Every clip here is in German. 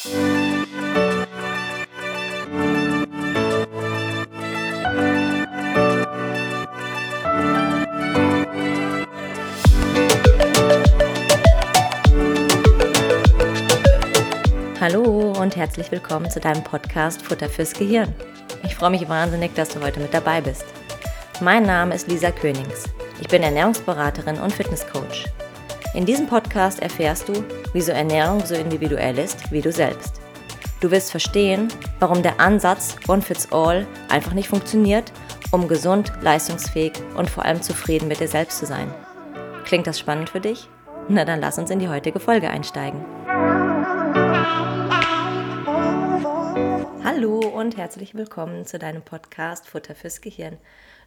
Hallo und herzlich willkommen zu deinem Podcast Futter fürs Gehirn. Ich freue mich wahnsinnig, dass du heute mit dabei bist. Mein Name ist Lisa Könings. Ich bin Ernährungsberaterin und Fitnesscoach. In diesem Podcast erfährst du, wieso Ernährung so individuell ist wie du selbst. Du wirst verstehen, warum der Ansatz One Fits All einfach nicht funktioniert, um gesund, leistungsfähig und vor allem zufrieden mit dir selbst zu sein. Klingt das spannend für dich? Na dann lass uns in die heutige Folge einsteigen. Hallo und herzlich willkommen zu deinem Podcast Futter fürs Gehirn.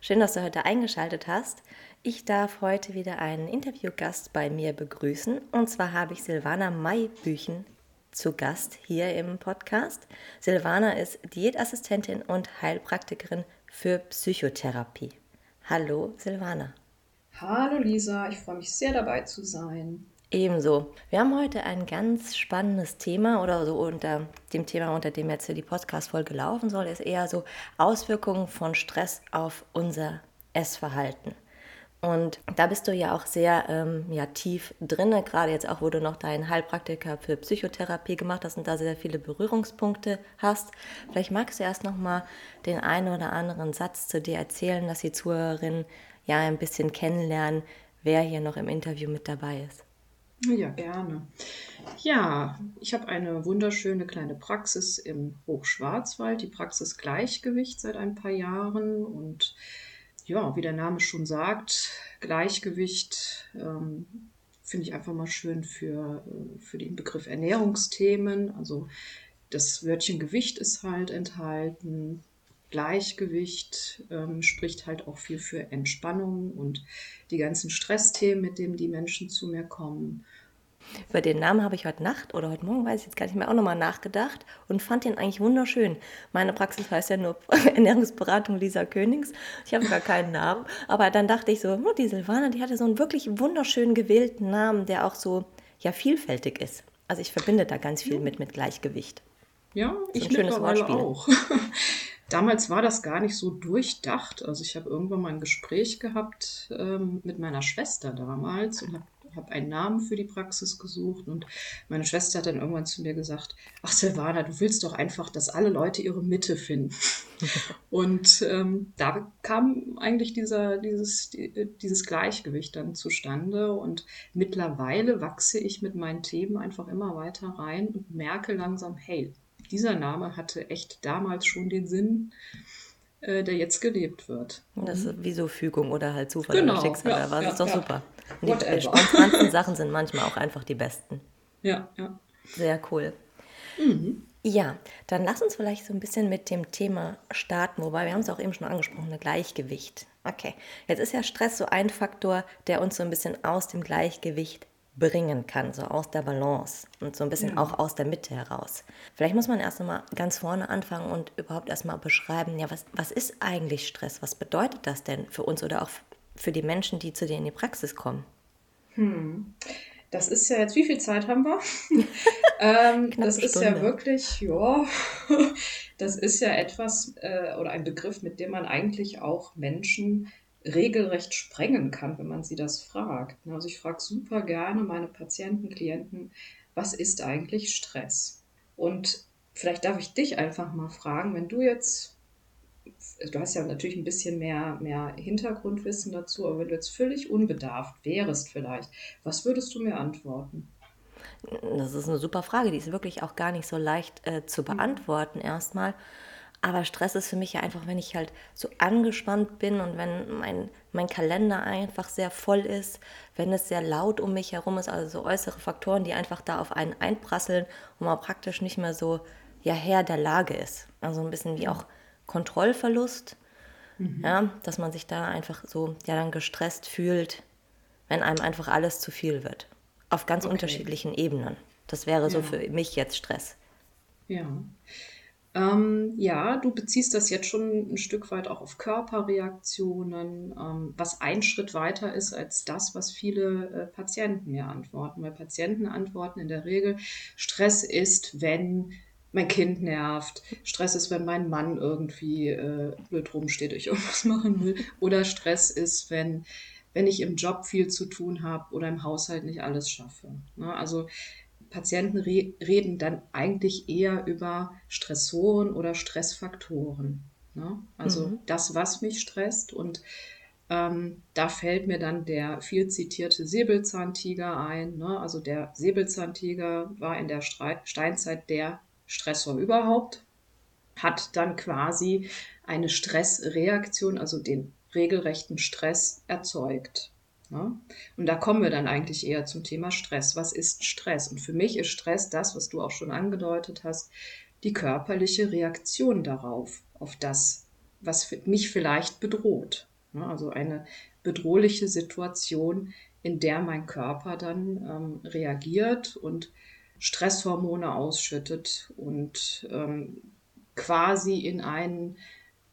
Schön, dass du heute eingeschaltet hast. Ich darf heute wieder einen Interviewgast bei mir begrüßen. Und zwar habe ich Silvana Maybüchen zu Gast hier im Podcast. Silvana ist Diätassistentin und Heilpraktikerin für Psychotherapie. Hallo Silvana. Hallo Lisa, ich freue mich sehr dabei zu sein. Ebenso. Wir haben heute ein ganz spannendes Thema oder so unter dem Thema, unter dem jetzt hier die Podcast-Folge laufen soll, ist eher so Auswirkungen von Stress auf unser Essverhalten. Und da bist du ja auch sehr ähm, ja, tief drinne, gerade jetzt auch, wo du noch deinen Heilpraktiker für Psychotherapie gemacht hast und da sehr viele Berührungspunkte hast. Vielleicht magst du erst noch mal den einen oder anderen Satz zu dir erzählen, dass die Zuhörerinnen ja ein bisschen kennenlernen, wer hier noch im Interview mit dabei ist. Ja, gerne. Ja, ich habe eine wunderschöne kleine Praxis im Hochschwarzwald, die Praxis Gleichgewicht seit ein paar Jahren. Und ja, wie der Name schon sagt, Gleichgewicht ähm, finde ich einfach mal schön für, äh, für den Begriff Ernährungsthemen. Also das Wörtchen Gewicht ist halt enthalten. Gleichgewicht ähm, spricht halt auch viel für Entspannung und die ganzen Stressthemen, mit denen die Menschen zu mir kommen. Über den Namen habe ich heute Nacht oder heute Morgen, weiß ich jetzt gar nicht mehr, auch nochmal nachgedacht und fand den eigentlich wunderschön. Meine Praxis heißt ja nur Ernährungsberatung Lisa Königs. Ich habe gar keinen Namen. Aber dann dachte ich so, oh, die Silvana, die hatte so einen wirklich wunderschön gewählten Namen, der auch so ja, vielfältig ist. Also ich verbinde da ganz viel mit, mit Gleichgewicht. Ja, ich ein schönes Wortspiel. auch. Damals war das gar nicht so durchdacht. Also ich habe irgendwann mal ein Gespräch gehabt ähm, mit meiner Schwester damals und habe hab einen Namen für die Praxis gesucht und meine Schwester hat dann irgendwann zu mir gesagt, ach Silvana, du willst doch einfach, dass alle Leute ihre Mitte finden. und ähm, da kam eigentlich dieser, dieses, dieses Gleichgewicht dann zustande und mittlerweile wachse ich mit meinen Themen einfach immer weiter rein und merke langsam, hey, dieser Name hatte echt damals schon den Sinn, äh, der jetzt gelebt wird. Das ist wie so Fügung oder halt Zufall genau, oder Schicksal. Ja, war ja, doch ja. super. Und die spontansten Sachen sind manchmal auch einfach die besten. Ja, ja. Sehr cool. Mhm. Ja, dann lass uns vielleicht so ein bisschen mit dem Thema starten, wobei wir haben es auch eben schon angesprochen, Gleichgewicht. Okay, jetzt ist ja Stress so ein Faktor, der uns so ein bisschen aus dem Gleichgewicht bringen kann, so aus der Balance und so ein bisschen ja. auch aus der Mitte heraus. Vielleicht muss man erst einmal ganz vorne anfangen und überhaupt erstmal beschreiben, ja, was, was ist eigentlich Stress? Was bedeutet das denn für uns oder auch für die Menschen, die zu dir in die Praxis kommen? Hm. Das ist ja jetzt, wie viel Zeit haben wir? ähm, das ist Stunde. ja wirklich, ja, das ist ja etwas äh, oder ein Begriff, mit dem man eigentlich auch Menschen regelrecht sprengen kann, wenn man sie das fragt. Also ich frage super gerne meine Patienten, Klienten, was ist eigentlich Stress? Und vielleicht darf ich dich einfach mal fragen, wenn du jetzt, du hast ja natürlich ein bisschen mehr, mehr Hintergrundwissen dazu, aber wenn du jetzt völlig unbedarft wärst vielleicht, was würdest du mir antworten? Das ist eine super Frage, die ist wirklich auch gar nicht so leicht äh, zu mhm. beantworten mhm. erstmal. Aber Stress ist für mich ja einfach, wenn ich halt so angespannt bin und wenn mein, mein Kalender einfach sehr voll ist, wenn es sehr laut um mich herum ist, also so äußere Faktoren, die einfach da auf einen einprasseln und man praktisch nicht mehr so ja, Herr der Lage ist. Also ein bisschen wie auch Kontrollverlust, mhm. ja, dass man sich da einfach so ja dann gestresst fühlt, wenn einem einfach alles zu viel wird. Auf ganz okay. unterschiedlichen Ebenen. Das wäre so ja. für mich jetzt Stress. Ja. Ähm, ja, du beziehst das jetzt schon ein Stück weit auch auf Körperreaktionen, ähm, was ein Schritt weiter ist als das, was viele äh, Patienten mir antworten. Weil Patienten antworten in der Regel, Stress ist, wenn mein Kind nervt, Stress ist, wenn mein Mann irgendwie äh, blöd rumsteht, ich irgendwas machen will, oder Stress ist, wenn, wenn ich im Job viel zu tun habe oder im Haushalt nicht alles schaffe. Ne? Also Patienten re reden dann eigentlich eher über Stressoren oder Stressfaktoren. Ne? Also mhm. das, was mich stresst. Und ähm, da fällt mir dann der viel zitierte Säbelzahntiger ein. Ne? Also der Säbelzahntiger war in der Steinzeit der Stressor überhaupt, hat dann quasi eine Stressreaktion, also den regelrechten Stress erzeugt. Ne? Und da kommen wir dann eigentlich eher zum Thema Stress. Was ist Stress? Und für mich ist Stress das, was du auch schon angedeutet hast, die körperliche Reaktion darauf, auf das, was mich vielleicht bedroht. Ne? Also eine bedrohliche Situation, in der mein Körper dann ähm, reagiert und Stresshormone ausschüttet und ähm, quasi in einen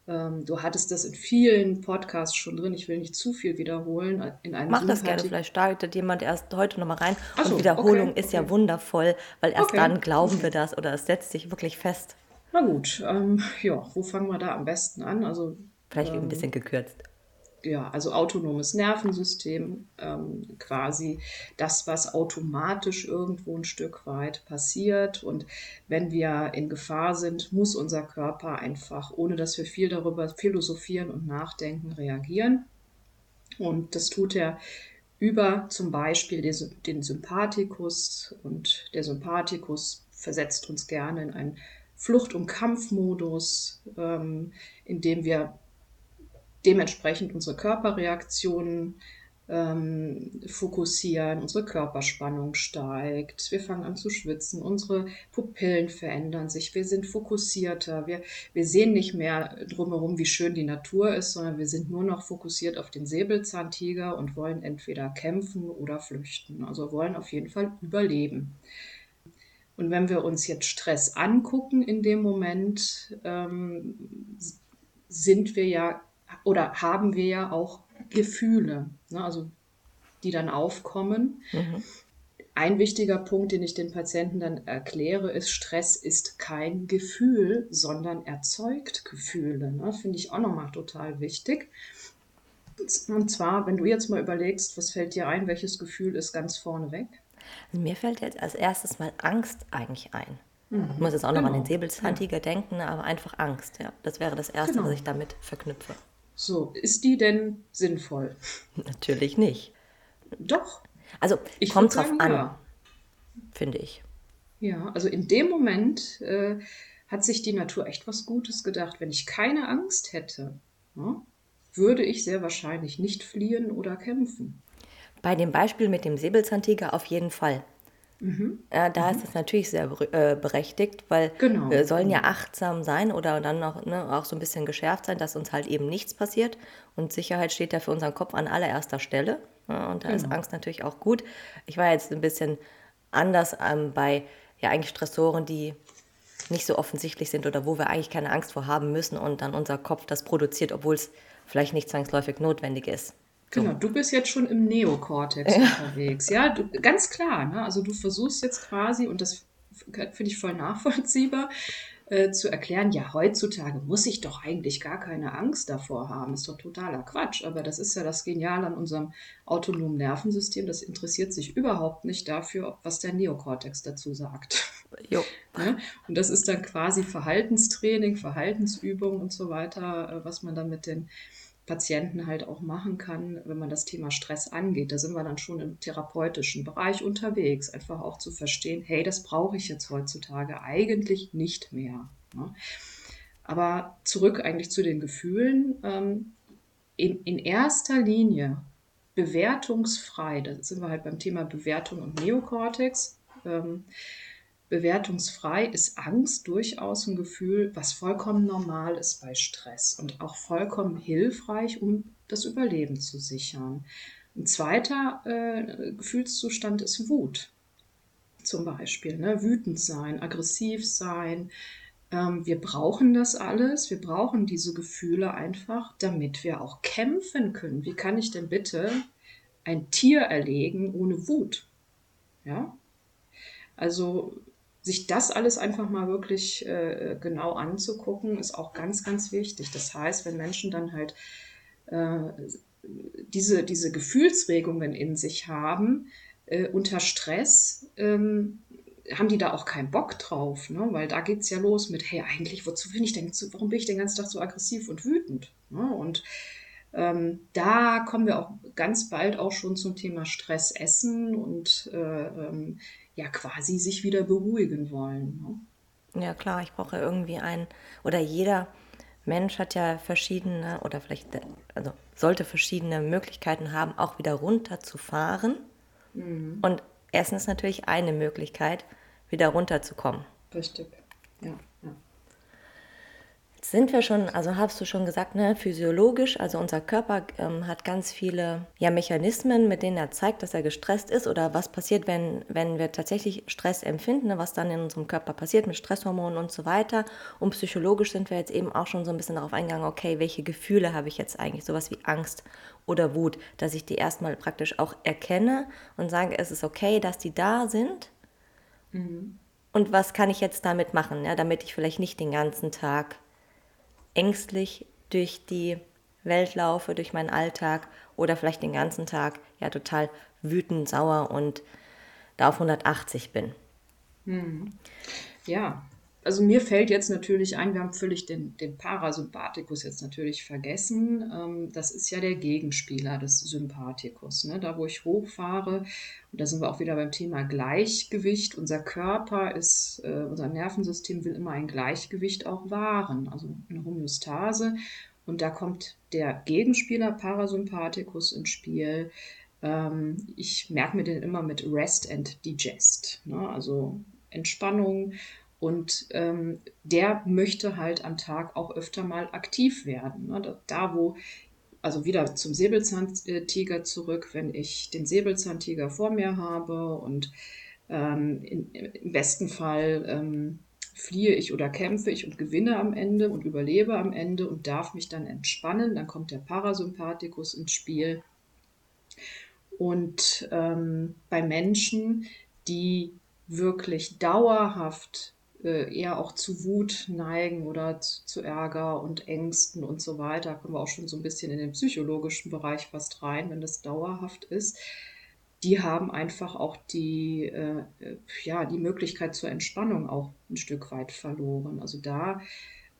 ähm, du hattest das in vielen Podcasts schon drin. Ich will nicht zu viel wiederholen. In einem Mach das gerne. Vielleicht startet jemand erst heute nochmal rein. So, und Wiederholung okay, ist okay. ja wundervoll, weil erst okay. dann glauben wir das oder es setzt sich wirklich fest. Na gut, ähm, ja, wo fangen wir da am besten an? Also vielleicht ähm, ein bisschen gekürzt ja, also autonomes Nervensystem, ähm, quasi das, was automatisch irgendwo ein Stück weit passiert. Und wenn wir in Gefahr sind, muss unser Körper einfach, ohne dass wir viel darüber philosophieren und nachdenken, reagieren. Und das tut er über zum Beispiel den Sympathikus. Und der Sympathikus versetzt uns gerne in einen Flucht- und Kampfmodus, ähm, in dem wir dementsprechend unsere Körperreaktionen ähm, fokussieren, unsere Körperspannung steigt, wir fangen an zu schwitzen, unsere Pupillen verändern sich, wir sind fokussierter, wir, wir sehen nicht mehr drumherum, wie schön die Natur ist, sondern wir sind nur noch fokussiert auf den Säbelzahntiger und wollen entweder kämpfen oder flüchten, also wollen auf jeden Fall überleben. Und wenn wir uns jetzt Stress angucken in dem Moment, ähm, sind wir ja oder haben wir ja auch Gefühle, ne, also die dann aufkommen. Mhm. Ein wichtiger Punkt, den ich den Patienten dann erkläre, ist, Stress ist kein Gefühl, sondern erzeugt Gefühle. Ne? Finde ich auch nochmal total wichtig. Und zwar, wenn du jetzt mal überlegst, was fällt dir ein, welches Gefühl ist ganz vorne weg? Also mir fällt jetzt als erstes mal Angst eigentlich ein. Mhm. Ich muss jetzt auch genau. nochmal an den Säbelzahntiger ja. denken, aber einfach Angst. Ja, das wäre das Erste, genau. was ich damit verknüpfe. So, ist die denn sinnvoll? Natürlich nicht. Doch. Also, ich kommt drauf sagen, an, ja. finde ich. Ja, also in dem Moment äh, hat sich die Natur echt was Gutes gedacht. Wenn ich keine Angst hätte, ja, ne, würde ich sehr wahrscheinlich nicht fliehen oder kämpfen. Bei dem Beispiel mit dem Säbelzahntiger auf jeden Fall. Mhm. Ja, da mhm. ist es natürlich sehr äh, berechtigt, weil genau. wir sollen ja achtsam sein oder dann noch, ne, auch so ein bisschen geschärft sein, dass uns halt eben nichts passiert. Und Sicherheit steht ja für unseren Kopf an allererster Stelle. Ja, und da genau. ist Angst natürlich auch gut. Ich war jetzt ein bisschen anders ähm, bei ja eigentlich Stressoren, die nicht so offensichtlich sind oder wo wir eigentlich keine Angst vor haben müssen und dann unser Kopf das produziert, obwohl es vielleicht nicht zwangsläufig notwendig ist. Genau, du bist jetzt schon im Neokortex ja. unterwegs. Ja, du, ganz klar. Ne? Also du versuchst jetzt quasi, und das finde ich voll nachvollziehbar, äh, zu erklären, ja, heutzutage muss ich doch eigentlich gar keine Angst davor haben. Ist doch totaler Quatsch. Aber das ist ja das Geniale an unserem autonomen Nervensystem. Das interessiert sich überhaupt nicht dafür, was der Neokortex dazu sagt. Jo. Ne? Und das ist dann quasi Verhaltenstraining, Verhaltensübung und so weiter, äh, was man dann mit den Patienten halt auch machen kann, wenn man das Thema Stress angeht. Da sind wir dann schon im therapeutischen Bereich unterwegs, einfach auch zu verstehen, hey, das brauche ich jetzt heutzutage eigentlich nicht mehr. Ne? Aber zurück eigentlich zu den Gefühlen. Ähm, in, in erster Linie bewertungsfrei, da sind wir halt beim Thema Bewertung und Neokortex. Bewertungsfrei ist Angst durchaus ein Gefühl, was vollkommen normal ist bei Stress und auch vollkommen hilfreich, um das Überleben zu sichern. Ein zweiter äh, Gefühlszustand ist Wut. Zum Beispiel ne? wütend sein, aggressiv sein, Ähm, wir brauchen das alles, wir brauchen diese Gefühle einfach, damit wir auch kämpfen können. Wie kann ich denn bitte ein Tier erlegen ohne Wut? Ja? Also sich das alles einfach mal wirklich äh, genau anzugucken, ist auch ganz, ganz wichtig. Das heißt, wenn Menschen dann halt äh, diese, diese Gefühlsregungen in sich haben, äh, unter Stress, ähm, haben die da auch keinen Bock drauf, ne? weil da geht es ja los mit, hey, eigentlich, wozu bin ich denn, warum bin ich den ganzen Tag so aggressiv und wütend? Ne? Und ähm, da kommen wir auch ganz bald auch schon zum Thema Stress essen und äh, ähm, ja quasi sich wieder beruhigen wollen. Ne? Ja klar, ich brauche irgendwie einen, oder jeder Mensch hat ja verschiedene, oder vielleicht, also sollte verschiedene Möglichkeiten haben, auch wieder runterzufahren. Mhm. Und Essen ist natürlich eine Möglichkeit, wieder runterzukommen. Richtig, ja. Jetzt sind wir schon, also hast du schon gesagt, ne, physiologisch, also unser Körper ähm, hat ganz viele ja, Mechanismen, mit denen er zeigt, dass er gestresst ist oder was passiert, wenn, wenn wir tatsächlich Stress empfinden, ne, was dann in unserem Körper passiert mit Stresshormonen und so weiter. Und psychologisch sind wir jetzt eben auch schon so ein bisschen darauf eingegangen, okay, welche Gefühle habe ich jetzt eigentlich, sowas wie Angst oder Wut, dass ich die erstmal praktisch auch erkenne und sage, es ist okay, dass die da sind Mhm. Und was kann ich jetzt damit machen, ja, damit ich vielleicht nicht den ganzen Tag ängstlich durch die Welt laufe, durch meinen Alltag oder vielleicht den ganzen Tag ja total wütend, sauer und da auf 180 bin. Mhm. Ja, also mir fällt jetzt natürlich ein, wir haben völlig den, den Parasympathikus jetzt natürlich vergessen. Ähm, das ist ja der Gegenspieler des Sympathikus. Ne? Da, wo ich hochfahre, und da sind wir auch wieder beim Thema Gleichgewicht. Unser Körper ist, äh, unser Nervensystem will immer ein Gleichgewicht auch wahren, also eine Homöostase. Und da kommt der Gegenspieler Parasympathikus ins Spiel. Ähm, ich merke mir den immer mit Rest and Digest. Ne? Also Entspannung und ähm, der möchte halt am Tag auch öfter mal aktiv werden. Ne? Da, wo, also wieder zum Säbelzahntiger zurück, wenn ich den Säbelzahntiger vor mir habe und ähm, in, im besten Fall ähm, fliehe ich oder kämpfe ich und gewinne am Ende und überlebe am Ende und darf mich dann entspannen, dann kommt der Parasympathikus ins Spiel. Und ähm, bei Menschen, die wirklich dauerhaft eher auch zu Wut neigen oder zu, zu, Ärger und Ängsten und so weiter. Kommen wir auch schon so ein bisschen in den psychologischen Bereich fast rein, wenn das dauerhaft ist. Die haben einfach auch die, äh, ja, die Möglichkeit zur Entspannung auch ein Stück weit verloren. Also da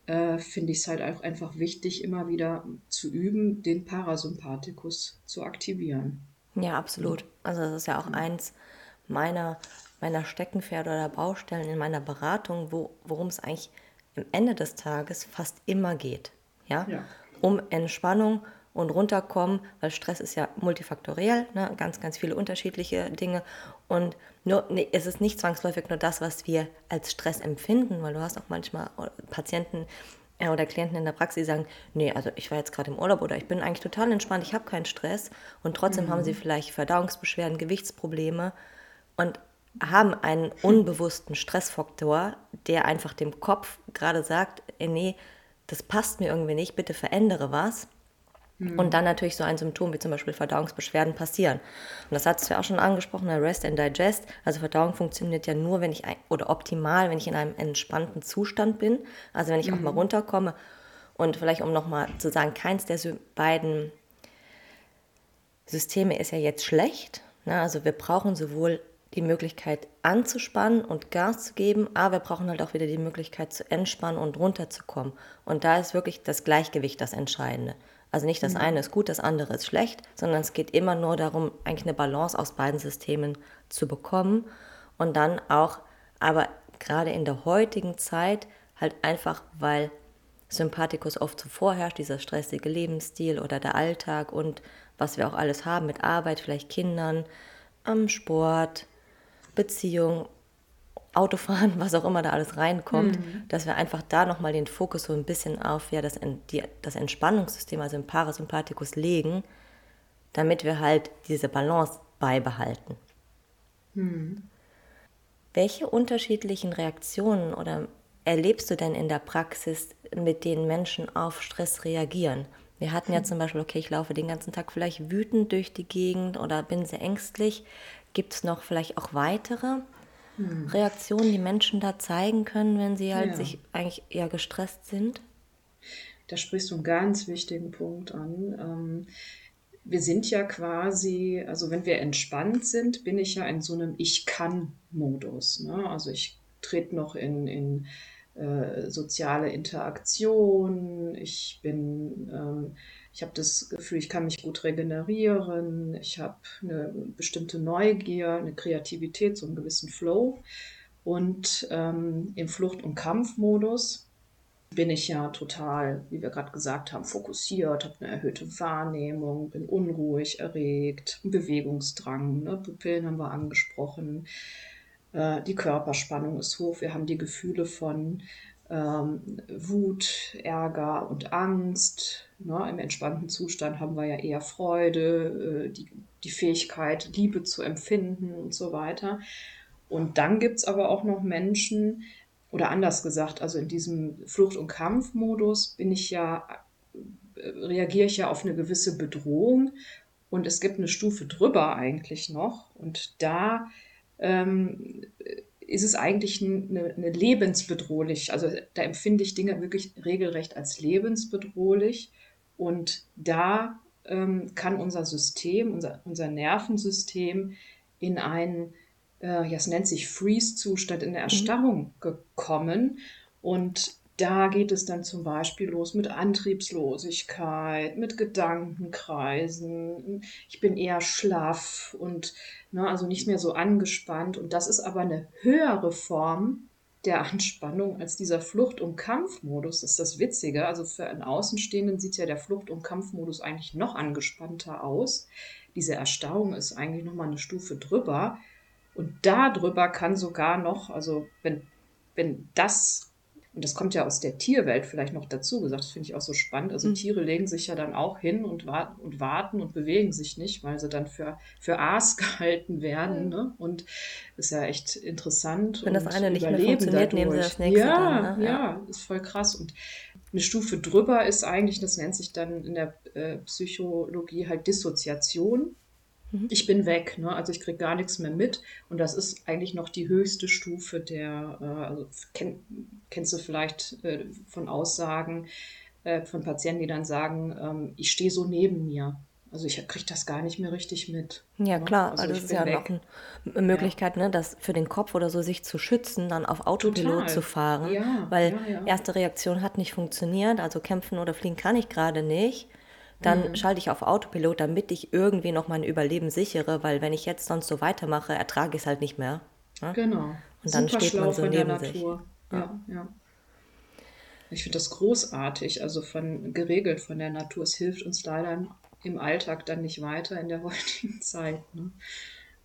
äh, finde ich es halt auch einfach wichtig, immer wieder zu üben, den Parasympathikus zu aktivieren. Ja, absolut. Also das ist ja auch eins meiner meiner Steckenpferde oder Baustellen in meiner Beratung, wo, worum es eigentlich am Ende des Tages fast immer geht. Ja? ja. Um Entspannung und runterkommen, weil Stress ist ja multifaktoriell, ne? ganz, ganz viele unterschiedliche Dinge. Und nur, nee, es ist nicht zwangsläufig nur das, was wir als Stress empfinden, weil du hast auch manchmal Patienten äh, oder Klienten in der Praxis, die sagen, nee, also ich war jetzt gerade im Urlaub oder ich bin eigentlich total entspannt, ich habe keinen Stress und trotzdem mhm. haben sie vielleicht Verdauungsbeschwerden, Gewichtsprobleme. Und haben einen unbewussten Stressfaktor, der einfach dem Kopf gerade sagt, äh, nee, das passt mir irgendwie nicht, bitte verändere was. Mhm. Und dann natürlich so ein Symptom wie zum Beispiel Verdauungsbeschwerden passieren. Und das hat es ja auch schon angesprochen, Rest and Digest. Also Verdauung funktioniert ja nur, wenn ich, ein, oder optimal, wenn ich in einem entspannten Zustand bin. Also wenn ich mhm. auch mal mhm. runterkomme. Und vielleicht um nochmal zu sagen, keins der beiden Systeme ist ja jetzt schlecht. Ne? Also wir brauchen sowohl die Möglichkeit anzuspannen und Gas zu geben, aber wir brauchen halt auch wieder die Möglichkeit zu entspannen und runterzukommen. Und da ist wirklich das Gleichgewicht das Entscheidende. Also nicht das mhm. eine ist gut, das andere ist schlecht, sondern es geht immer nur darum, eigentlich eine Balance aus beiden Systemen zu bekommen und dann auch, aber gerade in der heutigen Zeit halt einfach, weil Sympathikus oft so vorherrscht, dieser stressige Lebensstil oder der Alltag und was wir auch alles haben mit Arbeit, vielleicht Kindern, am Sport, Beziehung, Autofahren, was auch immer da alles reinkommt, mhm. dass wir einfach da nochmal den Fokus so ein bisschen auf ja, das, die, das Entspannungssystem, also im Parasympathikus legen, damit wir halt diese Balance beibehalten. Mhm. Welche unterschiedlichen Reaktionen oder erlebst du denn in der Praxis, mit denen Menschen auf Stress reagieren? Wir hatten ja zum Beispiel, okay, ich laufe den ganzen Tag vielleicht wütend durch die Gegend oder bin sehr ängstlich. Gibt es noch vielleicht auch weitere hm. Reaktionen, die Menschen da zeigen können, wenn sie halt ja. sich eigentlich eher gestresst sind? Da sprichst du einen ganz wichtigen Punkt an. Ähm, wir sind ja quasi, also wenn wir entspannt sind, bin ich ja in so einem Ich-Kann-Modus. Ne? Also ich trete noch in, in äh, soziale Interaktion, ich bin, ähm, ich habe das Gefühl, ich kann mich gut regenerieren, ich habe eine bestimmte Neugier, eine Kreativität, so einen gewissen Flow. Und ähm, im Flucht- und Kampfmodus bin ich ja total, wie wir gerade gesagt haben, fokussiert, habe eine erhöhte Wahrnehmung, bin unruhig, erregt, Bewegungsdrang, ne? Pupillen haben wir angesprochen, äh, die Körperspannung ist hoch, wir haben die Gefühle von ähm, Wut, Ärger und Angst. Ne? Im entspannten Zustand haben wir ja eher Freude, äh, die, die Fähigkeit, Liebe zu empfinden und so weiter. Und dann gibt es aber auch noch Menschen, oder anders gesagt, also in diesem Flucht- und Kampfmodus bin ich ja, äh, reagiere ich ja auf eine gewisse Bedrohung und es gibt eine Stufe drüber eigentlich noch und da ähm, ist es eigentlich eine, eine lebensbedrohlich, also da empfinde ich Dinge wirklich regelrecht als lebensbedrohlich und da ähm, kann unser System, unser, unser Nervensystem in einen äh, ja, es nennt sich Freeze-Zustand in der mhm. Erstarrung gekommen. Und da geht es dann zum Beispiel los mit Antriebslosigkeit, mit Gedankenkreisen. Ich bin eher schlaff und ne, also nicht mehr so angespannt. Und das ist aber eine höhere Form der Anspannung als dieser Flucht- und Kampfmodus. Das ist das Witzige. Also für einen Außenstehenden sieht ja der Flucht- und Kampfmodus eigentlich noch angespannter aus. Diese Erstarrung ist eigentlich noch mal eine Stufe drüber. Und darüber kann sogar noch, also wenn, wenn das, und das kommt ja aus der Tierwelt vielleicht noch dazu gesagt, das finde ich auch so spannend. Also mhm. Tiere legen sich ja dann auch hin und, warten und warten und bewegen sich nicht, weil sie dann für, für Aas gehalten werden. Mhm. Ne? Und das ist ja echt interessant. Wenn das eine nicht mehr funktioniert, dadurch. nehmen sie das nächste. Ja, dann, ne? ja, ja, ist voll krass. Und eine Stufe drüber ist eigentlich, das nennt sich dann in der äh, Psychologie halt Dissoziation. Mhm. Ich bin weg, ne? also ich kriege gar nichts mehr mit. Und das ist eigentlich noch die höchste Stufe der, äh, also kenn, kennst du vielleicht äh, von Aussagen äh, von Patienten, die dann sagen, ähm, ich stehe so neben mir. Also ich kriege das gar nicht mehr richtig mit. Ja, ne? klar, also, also das ist ja weg. noch eine Möglichkeit, ja. ne, das für den Kopf oder so sich zu schützen, dann auf Autopilot Total. zu fahren. Ja, weil ja, erste Reaktion hat nicht funktioniert, also kämpfen oder fliegen kann ich gerade nicht dann mhm. schalte ich auf Autopilot, damit ich irgendwie noch mein Überleben sichere, weil wenn ich jetzt sonst so weitermache, ertrage ich es halt nicht mehr. Ne? Genau. Und dann Super steht man so neben Natur. sich. Ja, ja. Ich finde das großartig, also von geregelt von der Natur. Es hilft uns leider im Alltag dann nicht weiter in der heutigen Zeit. Ne?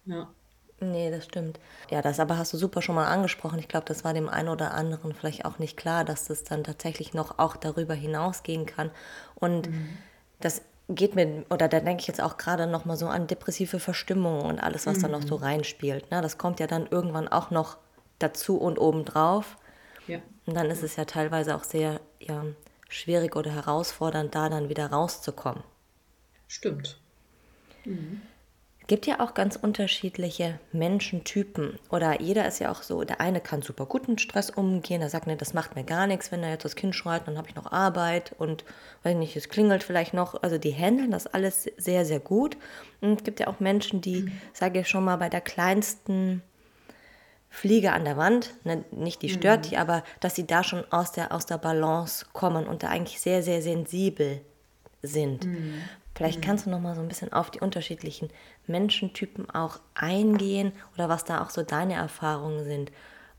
Ja. Nee, das stimmt. Ja, das aber hast du super schon mal angesprochen. Ich glaube, das war dem einen oder anderen vielleicht auch nicht klar, dass das dann tatsächlich noch auch darüber hinausgehen kann. Und mhm das geht mir, oder da denke ich jetzt auch gerade noch mal so an depressive Verstimmungen und alles, was mhm. da noch so mhm. reinspielt. Ne? Das kommt ja dann irgendwann auch noch dazu und obendrauf. Ja. Und dann ist es ja teilweise auch sehr ja, schwierig oder herausfordernd, da dann wieder rauszukommen. Stimmt. Mhm gibt ja auch ganz unterschiedliche Menschentypen. Oder jeder ist ja auch so, der eine kann super gut mit Stress umgehen, der sagt, ne, das macht mir gar nichts, wenn da jetzt das Kind schreit, dann habe ich noch Arbeit und weiß nicht, es klingelt vielleicht noch. Also die handeln das alles sehr, sehr gut. Und es gibt ja auch Menschen, die, mhm. sage ich schon mal, bei der kleinsten Fliege an der Wand, ne, nicht die stört mhm. die, aber dass sie da schon aus der, aus der Balance kommen und da eigentlich sehr, sehr sensibel sind. Mhm. Vielleicht mhm. kannst du noch mal so ein bisschen auf die unterschiedlichen Menschentypen auch eingehen oder was da auch so deine Erfahrungen sind.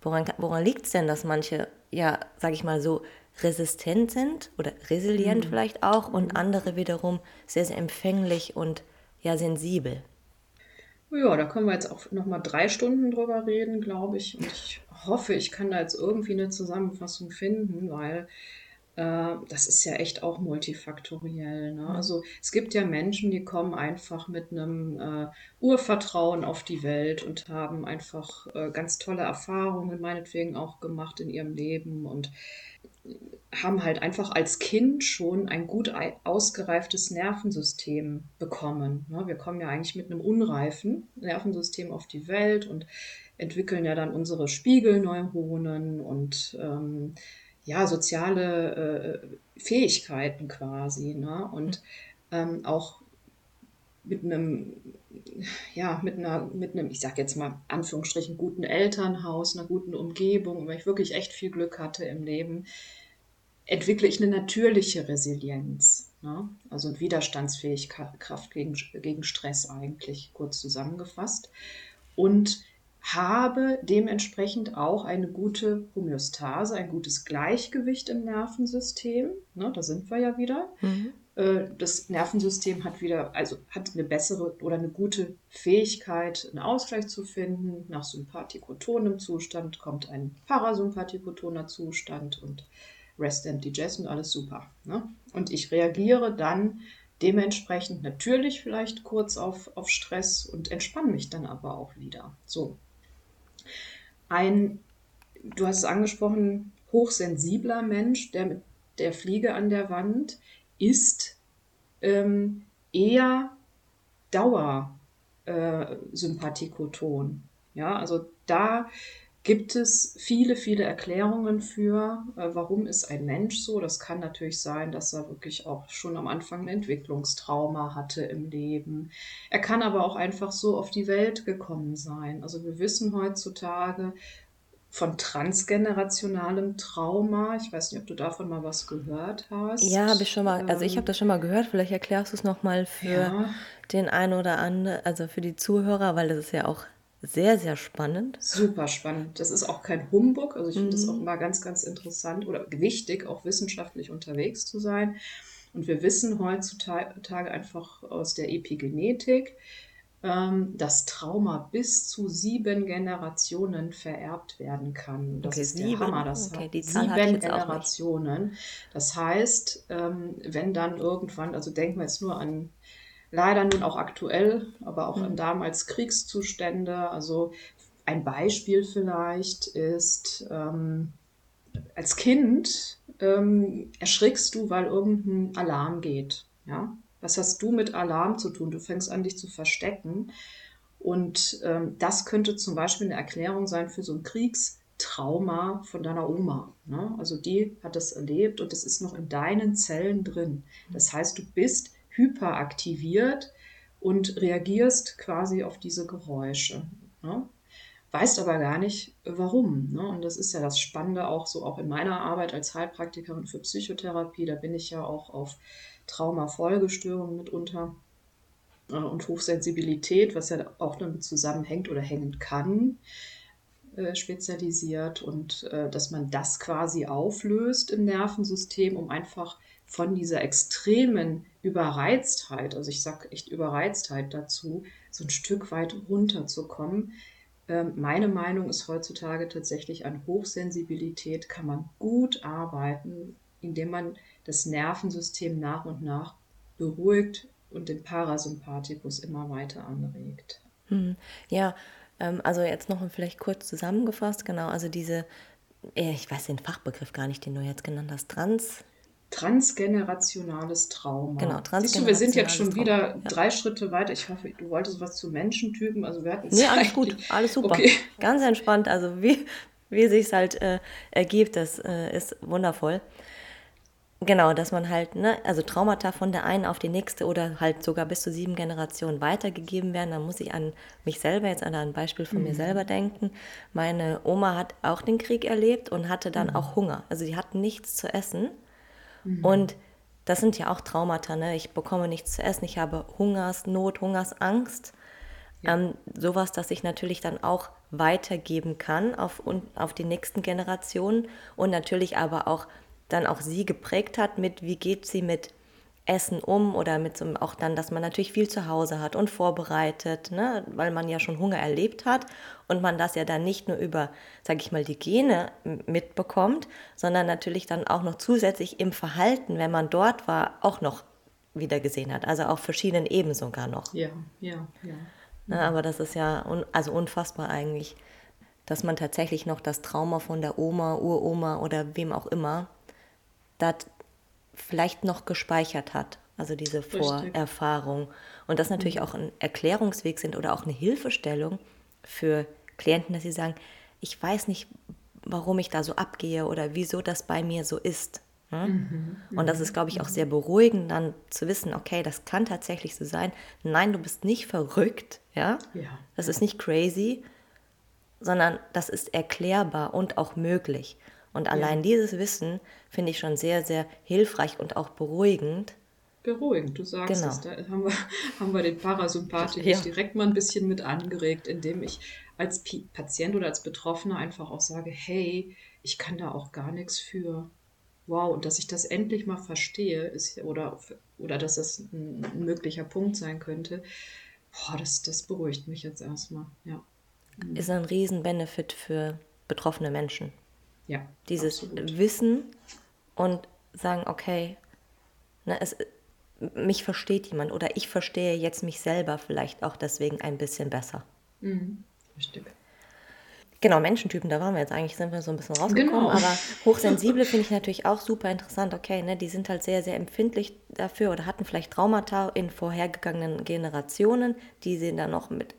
Woran, woran liegt es denn, dass manche, ja, sage ich mal so, resistent sind oder resilient mhm. vielleicht auch und mhm. andere wiederum sehr, sehr empfänglich und ja, sensibel? Ja, da können wir jetzt auch noch mal drei Stunden drüber reden, glaube ich. Und ich hoffe, ich kann da jetzt irgendwie eine Zusammenfassung finden, weil das ist ja echt auch multifaktoriell. Ne? Also es gibt ja Menschen, die kommen einfach mit einem äh, Urvertrauen auf die Welt und haben einfach äh, ganz tolle Erfahrungen, meinetwegen auch gemacht in ihrem Leben und haben halt einfach als Kind schon ein gut ausgereiftes Nervensystem bekommen. Ne? Wir kommen ja eigentlich mit einem unreifen Nervensystem auf die Welt und entwickeln ja dann unsere Spiegelneuronen und ähm, ja, soziale äh, Fähigkeiten quasi. Ne? Und ähm, auch mit einem, ja, mit einer, mit einem, ich sag jetzt mal, Anführungsstrichen, guten Elternhaus, einer guten Umgebung, weil ich wirklich echt viel Glück hatte im Leben, entwickle ich eine natürliche Resilienz. Ne? Also Widerstandsfähigkeit gegen, gegen Stress eigentlich, kurz zusammengefasst. Und habe dementsprechend auch eine gute Homöostase, ein gutes Gleichgewicht im Nervensystem. Ne, da sind wir ja wieder. Mhm. Äh, das Nervensystem hat wieder, also hat eine bessere oder eine gute Fähigkeit, einen Ausgleich zu finden. Nach sympathikotonem Zustand kommt ein parasympathikotoner Zustand und Rest and Digest und alles super. Ne? Und ich reagiere dann dementsprechend natürlich vielleicht kurz auf, auf Stress und entspanne mich dann aber auch wieder. So, ein, du hast es angesprochen, hochsensibler Mensch, der mit der Fliege an der Wand, ist ähm, eher Dauersympathikoton. Äh, ja, also da gibt es viele, viele Erklärungen für, äh, warum ist ein Mensch so. Das kann natürlich sein, dass er wirklich auch schon am Anfang ein Entwicklungstrauma hatte im Leben. Er kann aber auch einfach so auf die Welt gekommen sein. Also wir wissen heutzutage von transgenerationalem Trauma. Ich weiß nicht, ob du davon mal was gehört hast. Ja, habe ich schon mal. Also ich habe ähm, das schon mal gehört. Vielleicht erklärst du es noch mal für ja. den einen oder anderen, also für die Zuhörer, weil das ist ja auch sehr, sehr spannend. Super spannend. Das ist auch kein Humbug. Also ich finde es mhm. auch immer ganz, ganz interessant oder wichtig, auch wissenschaftlich unterwegs zu sein. Und wir wissen heutzutage einfach aus der Epigenetik, ähm, dass Trauma bis zu sieben Generationen vererbt werden kann. Das okay, ist sieben. der Hammer. Das okay, die Zahl sieben Generationen. Das heißt, ähm, wenn dann irgendwann, also denken wir jetzt nur an leider nun auch aktuell, aber auch mhm. damals Kriegszustände. Also ein Beispiel vielleicht ist, ähm, als Kind ähm, erschrickst du, weil irgendein Alarm geht. Ja? Was hast du mit Alarm zu tun? Du fängst an, dich zu verstecken. Und ähm, das könnte zum Beispiel eine Erklärung sein für so ein Kriegstrauma von deiner Oma. Ne? Also die hat das erlebt und das ist noch in deinen Zellen drin. Das heißt, du bist hyperaktiviert und reagierst quasi auf diese Geräusche. Ne? Weißt aber gar nicht, warum. Ne? Und das ist ja das Spannende auch so auch in meiner Arbeit als Heilpraktikerin für Psychotherapie. Da bin ich ja auch auf Traumafolgestörungen mitunter äh, und Hochsensibilität, was ja auch damit zusammenhängt oder hängen kann, äh, spezialisiert und äh, dass man das quasi auflöst im Nervensystem, um einfach von dieser extremen Überreiztheit, also ich sage echt Überreiztheit dazu, so ein Stück weit runterzukommen. Ähm, meine Meinung ist heutzutage tatsächlich an Hochsensibilität kann man gut arbeiten, indem man das Nervensystem nach und nach beruhigt und den Parasympathikus immer weiter anregt. Hm, ja, ähm, also jetzt noch vielleicht kurz zusammengefasst, genau, also diese, ich weiß den Fachbegriff gar nicht, den du jetzt genannt hast, Trans transgenerationales Trauma. Genau, transgenerationales Siehst du, wir sind jetzt schon wieder ja. drei Schritte weiter. Ich hoffe, du wolltest was zu Menschentypen. Also wir hatten Nee, alles gut, alles super. Okay. Ganz entspannt. Also wie, wie sich es halt äh, ergibt, das äh, ist wundervoll. Genau, dass man halt, ne, also Traumata von der einen auf die nächste oder halt sogar bis zu sieben Generationen weitergegeben werden. Da muss ich an mich selber, jetzt an ein Beispiel von mhm. mir selber denken. Meine Oma hat auch den Krieg erlebt und hatte dann mhm. auch Hunger. Also sie hat nichts zu essen. Mhm. Und das sind ja auch Traumata. Ne? Ich bekomme nichts zu essen, ich habe Hungersnot, Hungersangst. Ja. Ähm, sowas, das ich natürlich dann auch weitergeben kann auf, auf die nächsten Generationen und natürlich aber auch dann auch sie geprägt hat mit, wie geht sie mit Essen um oder mit so auch dann, dass man natürlich viel zu Hause hat und vorbereitet, ne? weil man ja schon Hunger erlebt hat und man das ja dann nicht nur über, sage ich mal, die Gene mitbekommt, sondern natürlich dann auch noch zusätzlich im Verhalten, wenn man dort war, auch noch wieder gesehen hat. Also auf verschiedenen Ebenen sogar noch. Ja, ja, ja. Ne? Aber das ist ja un also unfassbar eigentlich, dass man tatsächlich noch das Trauma von der Oma, Uroma oder wem auch immer, da vielleicht noch gespeichert hat. Also diese. Vorerfahrung. Und das natürlich mhm. auch ein Erklärungsweg sind oder auch eine Hilfestellung für Klienten, dass sie sagen, ich weiß nicht, warum ich da so abgehe oder wieso das bei mir so ist. Ne? Mhm. Und das ist, glaube ich, auch sehr beruhigend, dann zu wissen, okay, das kann tatsächlich so sein. Nein, du bist nicht verrückt, ja. ja. Das ist nicht crazy, sondern das ist erklärbar und auch möglich. Und allein ja. dieses Wissen finde ich schon sehr, sehr hilfreich und auch beruhigend. Beruhigend, du sagst genau. es. Da haben wir, haben wir den Parasympathikus ja. direkt mal ein bisschen mit angeregt, indem ich als Patient oder als Betroffener einfach auch sage, hey, ich kann da auch gar nichts für. Wow, und dass ich das endlich mal verstehe, ist oder, oder dass das ein, ein möglicher Punkt sein könnte, boah, das, das beruhigt mich jetzt erstmal, ja. Ist ein Riesen-Benefit für betroffene Menschen. Ja. Dieses absolut. Wissen und sagen, okay, ne, es, mich versteht jemand oder ich verstehe jetzt mich selber vielleicht auch deswegen ein bisschen besser. Mhm. Genau, Menschentypen, da waren wir jetzt eigentlich, sind wir so ein bisschen rausgekommen, genau. aber Hochsensible finde ich natürlich auch super interessant. Okay, ne, die sind halt sehr, sehr empfindlich dafür oder hatten vielleicht Traumata in vorhergegangenen Generationen, die sie dann noch mit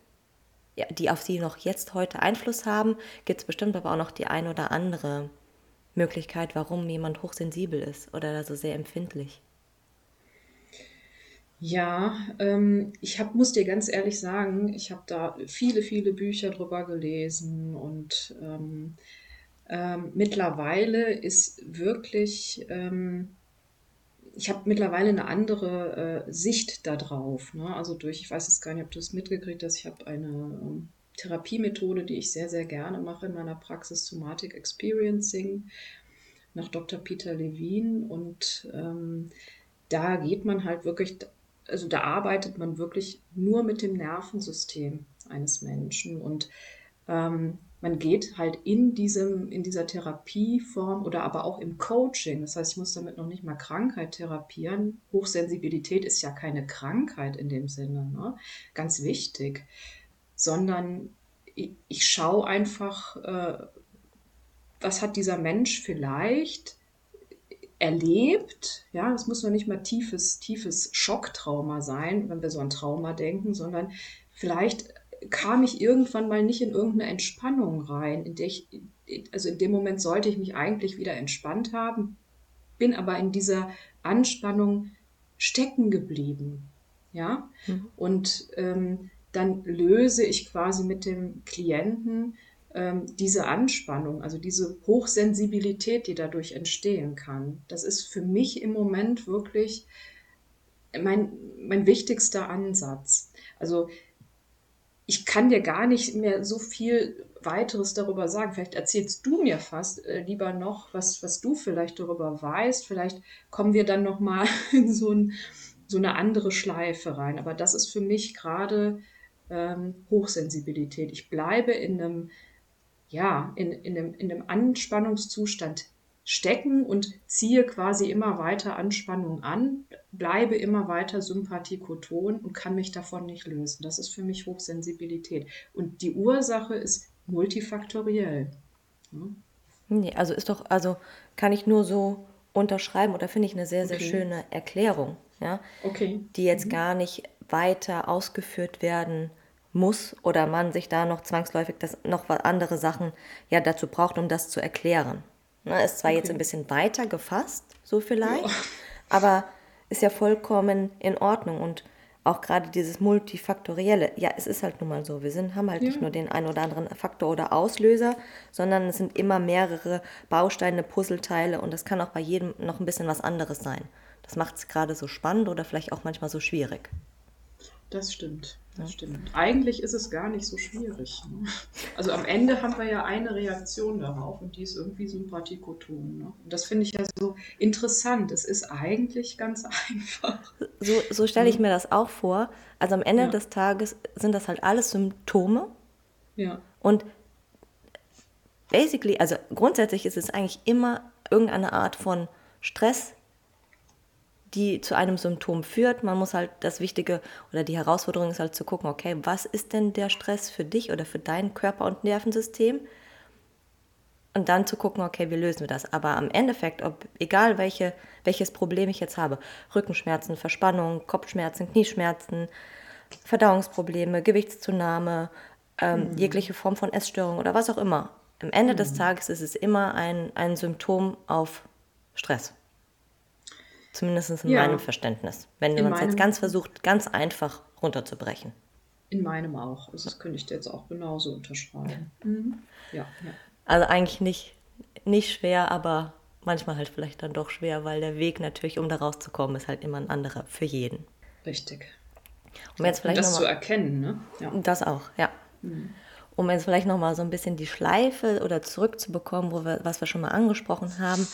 die auf sie noch jetzt heute Einfluss haben, gibt es bestimmt aber auch noch die ein oder andere Möglichkeit, warum jemand hochsensibel ist oder so sehr empfindlich. Ja, ähm, ich hab, muss dir ganz ehrlich sagen, ich habe da viele, viele Bücher drüber gelesen und ähm, ähm, mittlerweile ist wirklich ähm, ich habe mittlerweile eine andere äh, Sicht darauf. Ne? Also durch, ich weiß jetzt gar nicht, ob du es mitgekriegt hast, ich habe eine ähm, Therapiemethode, die ich sehr, sehr gerne mache in meiner Praxis, Somatic Experiencing, nach Dr. Peter Levine. Und ähm, da geht man halt wirklich, also da arbeitet man wirklich nur mit dem Nervensystem eines Menschen. Und ähm, man geht halt in, diesem, in dieser Therapieform oder aber auch im Coaching. Das heißt, ich muss damit noch nicht mal Krankheit therapieren. Hochsensibilität ist ja keine Krankheit in dem Sinne, ne? ganz wichtig, sondern ich, ich schaue einfach, äh, was hat dieser Mensch vielleicht erlebt. Ja, das muss noch nicht mal tiefes, tiefes Schocktrauma sein, wenn wir so an Trauma denken, sondern vielleicht kam ich irgendwann mal nicht in irgendeine Entspannung rein, in der ich, also in dem Moment sollte ich mich eigentlich wieder entspannt haben, bin aber in dieser Anspannung stecken geblieben. Ja, mhm. und ähm, dann löse ich quasi mit dem Klienten ähm, diese Anspannung, also diese Hochsensibilität, die dadurch entstehen kann. Das ist für mich im Moment wirklich mein, mein wichtigster Ansatz. Also ich kann dir gar nicht mehr so viel weiteres darüber sagen. Vielleicht erzählst du mir fast äh, lieber noch, was, was du vielleicht darüber weißt. Vielleicht kommen wir dann noch mal in so, ein, so eine andere Schleife rein. Aber das ist für mich gerade ähm, Hochsensibilität. Ich bleibe in einem, ja, in, in, einem, in einem Anspannungszustand stecken und ziehe quasi immer weiter Anspannung an, bleibe immer weiter sympathikoton und kann mich davon nicht lösen. Das ist für mich Hochsensibilität. Und die Ursache ist multifaktoriell. Ja. Nee, also ist doch, also kann ich nur so unterschreiben oder finde ich eine sehr, sehr okay. schöne Erklärung, ja, okay. die jetzt mhm. gar nicht weiter ausgeführt werden muss oder man sich da noch zwangsläufig das noch andere Sachen ja dazu braucht, um das zu erklären. Ne, ist zwar okay. jetzt ein bisschen weiter gefasst, so vielleicht, ja. aber ist ja vollkommen in Ordnung und auch gerade dieses multifaktorielle, ja, es ist halt nun mal so, wir sind, haben halt ja. nicht nur den einen oder anderen Faktor oder Auslöser, sondern es sind immer mehrere Bausteine, Puzzleteile und das kann auch bei jedem noch ein bisschen was anderes sein. Das macht es gerade so spannend oder vielleicht auch manchmal so schwierig. Das stimmt. Das stimmt. Eigentlich ist es gar nicht so schwierig. Ne? Also am Ende haben wir ja eine Reaktion darauf und die ist irgendwie Sympathikoton. Ne? Und das finde ich ja so interessant. Es ist eigentlich ganz einfach. So, so stelle ich mir das auch vor. Also am Ende ja. des Tages sind das halt alles Symptome. Ja. Und basically, also grundsätzlich ist es eigentlich immer irgendeine Art von Stress, die zu einem Symptom führt. Man muss halt das Wichtige oder die Herausforderung ist halt zu gucken, okay, was ist denn der Stress für dich oder für dein Körper- und Nervensystem? Und dann zu gucken, okay, wie lösen wir das? Aber am Endeffekt, ob, egal welche, welches Problem ich jetzt habe, Rückenschmerzen, Verspannung, Kopfschmerzen, Knieschmerzen, Verdauungsprobleme, Gewichtszunahme, ähm, mhm. jegliche Form von Essstörung oder was auch immer. Am Ende mhm. des Tages ist es immer ein, ein Symptom auf Stress. Zumindest in ja. meinem Verständnis. Wenn man es jetzt ganz versucht, ganz einfach runterzubrechen. In meinem auch. Also das könnte ich dir jetzt auch genauso unterschreiben. Mhm. Ja, ja. Also eigentlich nicht, nicht schwer, aber manchmal halt vielleicht dann doch schwer, weil der Weg natürlich, um da rauszukommen, ist halt immer ein anderer für jeden. Richtig. Um jetzt vielleicht das mal, zu erkennen, ne? Ja. Das auch, ja. Mhm. Um jetzt vielleicht nochmal so ein bisschen die Schleife oder zurückzubekommen, wo wir, was wir schon mal angesprochen haben.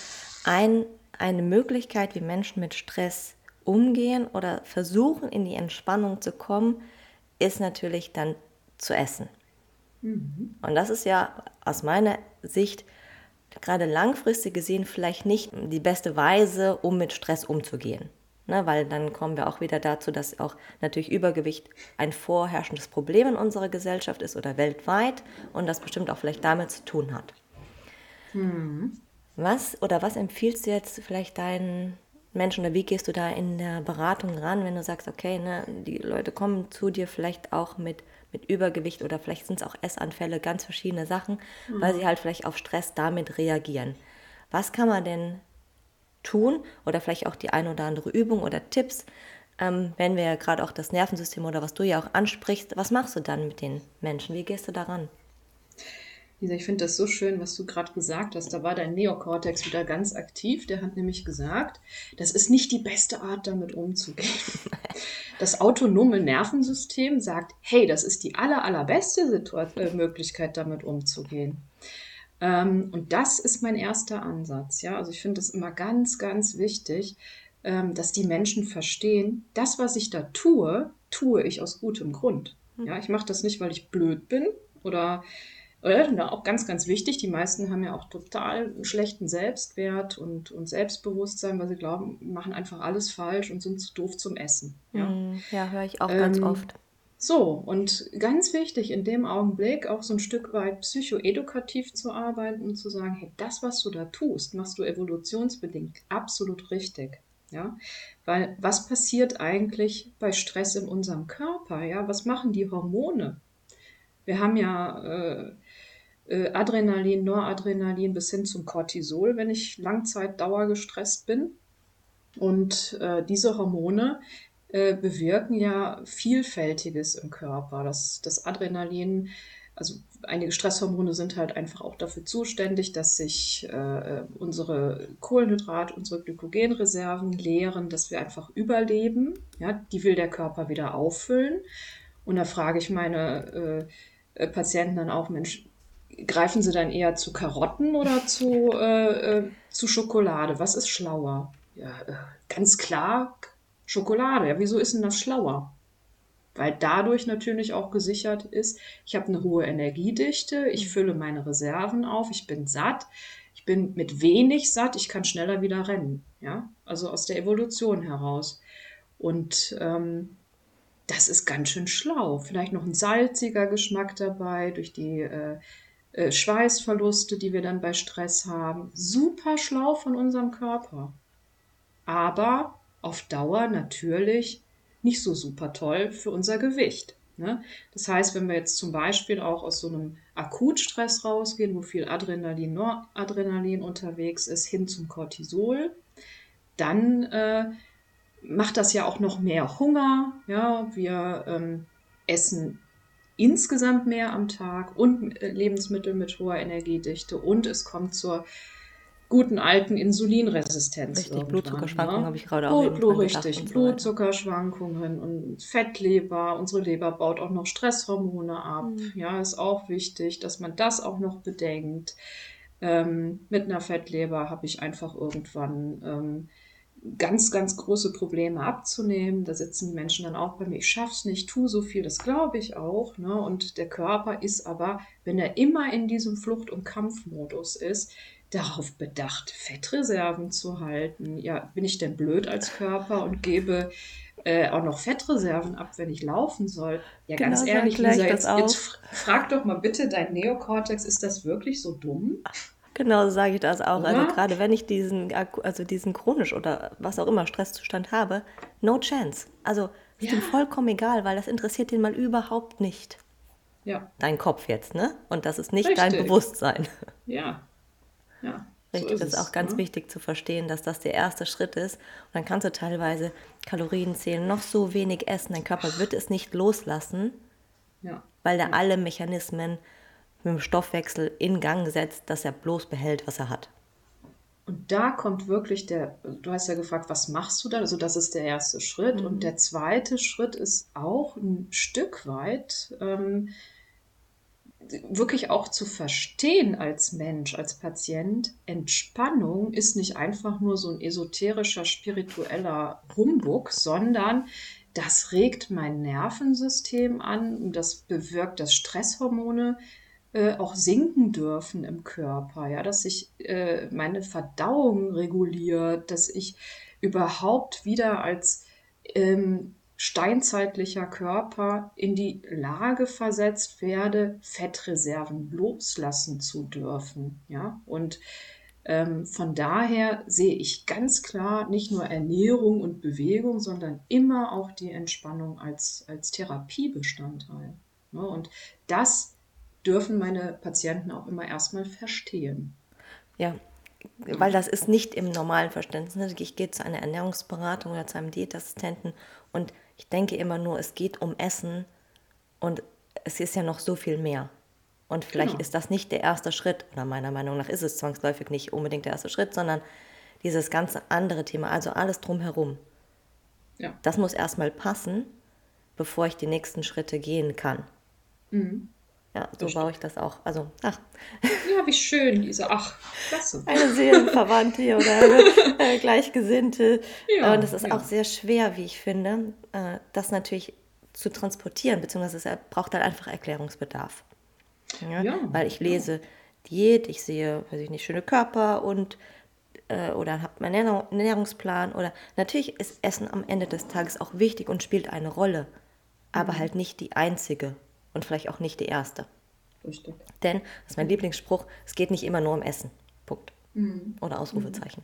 Ein eine Möglichkeit, wie Menschen mit Stress umgehen oder versuchen, in die Entspannung zu kommen, ist natürlich dann zu essen. Mhm. Und das ist ja aus meiner Sicht gerade langfristig gesehen vielleicht nicht die beste Weise, um mit Stress umzugehen. Ne, weil dann kommen wir auch wieder dazu, dass auch natürlich Übergewicht ein vorherrschendes Problem in unserer Gesellschaft ist oder weltweit und das bestimmt auch vielleicht damit zu tun hat. Mhm. Was oder was empfiehlst du jetzt vielleicht deinen Menschen oder wie gehst du da in der Beratung ran, wenn du sagst, okay, ne, die Leute kommen zu dir vielleicht auch mit, mit Übergewicht oder vielleicht sind es auch Essanfälle, ganz verschiedene Sachen, mhm. weil sie halt vielleicht auf Stress damit reagieren. Was kann man denn tun oder vielleicht auch die eine oder andere Übung oder Tipps, ähm, wenn wir ja gerade auch das Nervensystem oder was du ja auch ansprichst, was machst du dann mit den Menschen? Wie gehst du daran? Lisa, ich finde das so schön, was du gerade gesagt hast. Da war dein Neokortex wieder ganz aktiv. Der hat nämlich gesagt, das ist nicht die beste Art, damit umzugehen. Das autonome Nervensystem sagt, hey, das ist die aller, allerbeste Situation, äh, Möglichkeit, damit umzugehen. Ähm, und das ist mein erster Ansatz. Ja? Also ich finde es immer ganz, ganz wichtig, ähm, dass die Menschen verstehen, das, was ich da tue, tue ich aus gutem Grund. Hm. Ja, ich mache das nicht, weil ich blöd bin oder oder auch ganz, ganz wichtig, die meisten haben ja auch total einen schlechten Selbstwert und, und Selbstbewusstsein, weil sie glauben, machen einfach alles falsch und sind zu doof zum Essen. Ja, mm, ja höre ich auch ähm, ganz oft. So, und ganz wichtig in dem Augenblick auch so ein Stück weit psychoedukativ zu arbeiten und zu sagen, hey, das, was du da tust, machst du evolutionsbedingt absolut richtig. Ja, weil was passiert eigentlich bei Stress in unserem Körper? Ja, was machen die Hormone? Wir haben ja äh, Adrenalin, Noradrenalin bis hin zum Cortisol, wenn ich Langzeit dauergestresst bin. Und äh, diese Hormone äh, bewirken ja Vielfältiges im Körper. Das, das Adrenalin, also einige Stresshormone sind halt einfach auch dafür zuständig, dass sich äh, unsere Kohlenhydrat, unsere Glykogenreserven leeren, dass wir einfach überleben. Ja, die will der Körper wieder auffüllen. Und da frage ich meine äh, Patienten dann auch, Mensch, greifen Sie dann eher zu Karotten oder zu, äh, äh, zu Schokolade? Was ist schlauer? Ja, äh, ganz klar Schokolade. Ja, wieso ist denn das schlauer? Weil dadurch natürlich auch gesichert ist, ich habe eine hohe Energiedichte, ich mhm. fülle meine Reserven auf, ich bin satt, ich bin mit wenig satt, ich kann schneller wieder rennen. Ja, also aus der Evolution heraus. Und ähm, das ist ganz schön schlau. Vielleicht noch ein salziger Geschmack dabei durch die äh, äh, Schweißverluste, die wir dann bei Stress haben. Super schlau von unserem Körper. Aber auf Dauer natürlich nicht so super toll für unser Gewicht. Ne? Das heißt, wenn wir jetzt zum Beispiel auch aus so einem Akutstress rausgehen, wo viel Adrenalin, Noradrenalin unterwegs ist, hin zum Cortisol, dann äh, macht das ja auch noch mehr Hunger. Ja, wir ähm, essen insgesamt mehr am Tag und äh, Lebensmittel mit hoher Energiedichte und es kommt zur guten alten Insulinresistenz. Richtig, Blutzuckerschwankungen ne? habe ich gerade auch Blut, Blut Richtig, Blutzuckerschwankungen und Fettleber. Unsere Leber baut auch noch Stresshormone ab. Mhm. Ja, ist auch wichtig, dass man das auch noch bedenkt. Ähm, mit einer Fettleber habe ich einfach irgendwann ähm, ganz, ganz große Probleme abzunehmen. Da sitzen die Menschen dann auch bei mir, ich schaff's nicht, tu so viel, das glaube ich auch. Ne? Und der Körper ist aber, wenn er immer in diesem Flucht- und Kampfmodus ist, darauf bedacht, Fettreserven zu halten. Ja, bin ich denn blöd als Körper und gebe äh, auch noch Fettreserven ab, wenn ich laufen soll? Ja, genau, ganz ehrlich, Lisa, jetzt, jetzt frag doch mal bitte dein Neokortex, ist das wirklich so dumm? Genau, so sage ich das auch. Also gerade wenn ich diesen, also diesen chronisch oder was auch immer Stresszustand habe, no chance. Also ist ja. ihm vollkommen egal, weil das interessiert ihn mal überhaupt nicht. Ja. Dein Kopf jetzt, ne? Und das ist nicht Richtig. dein Bewusstsein. Ja. Ja. Richtig, so das ist auch ganz ne? wichtig zu verstehen, dass das der erste Schritt ist. Und dann kannst du teilweise Kalorien zählen, noch so wenig essen. Dein Körper wird es nicht loslassen, ja. weil da alle Mechanismen mit dem Stoffwechsel in Gang setzt, dass er bloß behält, was er hat. Und da kommt wirklich der, du hast ja gefragt, was machst du da? Also das ist der erste Schritt. Mhm. Und der zweite Schritt ist auch ein Stück weit ähm, wirklich auch zu verstehen als Mensch, als Patient, Entspannung ist nicht einfach nur so ein esoterischer, spiritueller Humbug, sondern das regt mein Nervensystem an und das bewirkt, dass Stresshormone äh, auch sinken dürfen im Körper, ja, dass sich äh, meine Verdauung reguliert, dass ich überhaupt wieder als ähm, steinzeitlicher Körper in die Lage versetzt werde, Fettreserven loslassen zu dürfen, ja, und ähm, von daher sehe ich ganz klar nicht nur Ernährung und Bewegung, sondern immer auch die Entspannung als, als Therapiebestandteil. Ne? Und das dürfen meine Patienten auch immer erstmal verstehen. Ja, weil das ist nicht im normalen Verständnis. Ich gehe zu einer Ernährungsberatung oder zu einem Diätassistenten und ich denke immer nur, es geht um Essen und es ist ja noch so viel mehr. Und vielleicht genau. ist das nicht der erste Schritt, oder meiner Meinung nach ist es zwangsläufig nicht unbedingt der erste Schritt, sondern dieses ganze andere Thema, also alles drumherum. Ja. Das muss erstmal passen, bevor ich die nächsten Schritte gehen kann. Mhm. Ja, so das baue ich das auch. Also, ach. Ja, wie schön, diese, ach, klasse. Eine Seelenverwandte oder eine äh, Gleichgesinnte. Ja, und es ist ja. auch sehr schwer, wie ich finde, äh, das natürlich zu transportieren, beziehungsweise es braucht halt einfach Erklärungsbedarf. Ja? ja Weil ich lese Diät, ich sehe, weiß ich nicht, schöne Körper und äh, oder habe meinen Ernährungsplan oder natürlich ist Essen am Ende des Tages auch wichtig und spielt eine Rolle, aber mhm. halt nicht die einzige und vielleicht auch nicht die erste. Richtig. Denn, das ist mein Lieblingsspruch, es geht nicht immer nur um Essen. Punkt. Mhm. Oder Ausrufezeichen.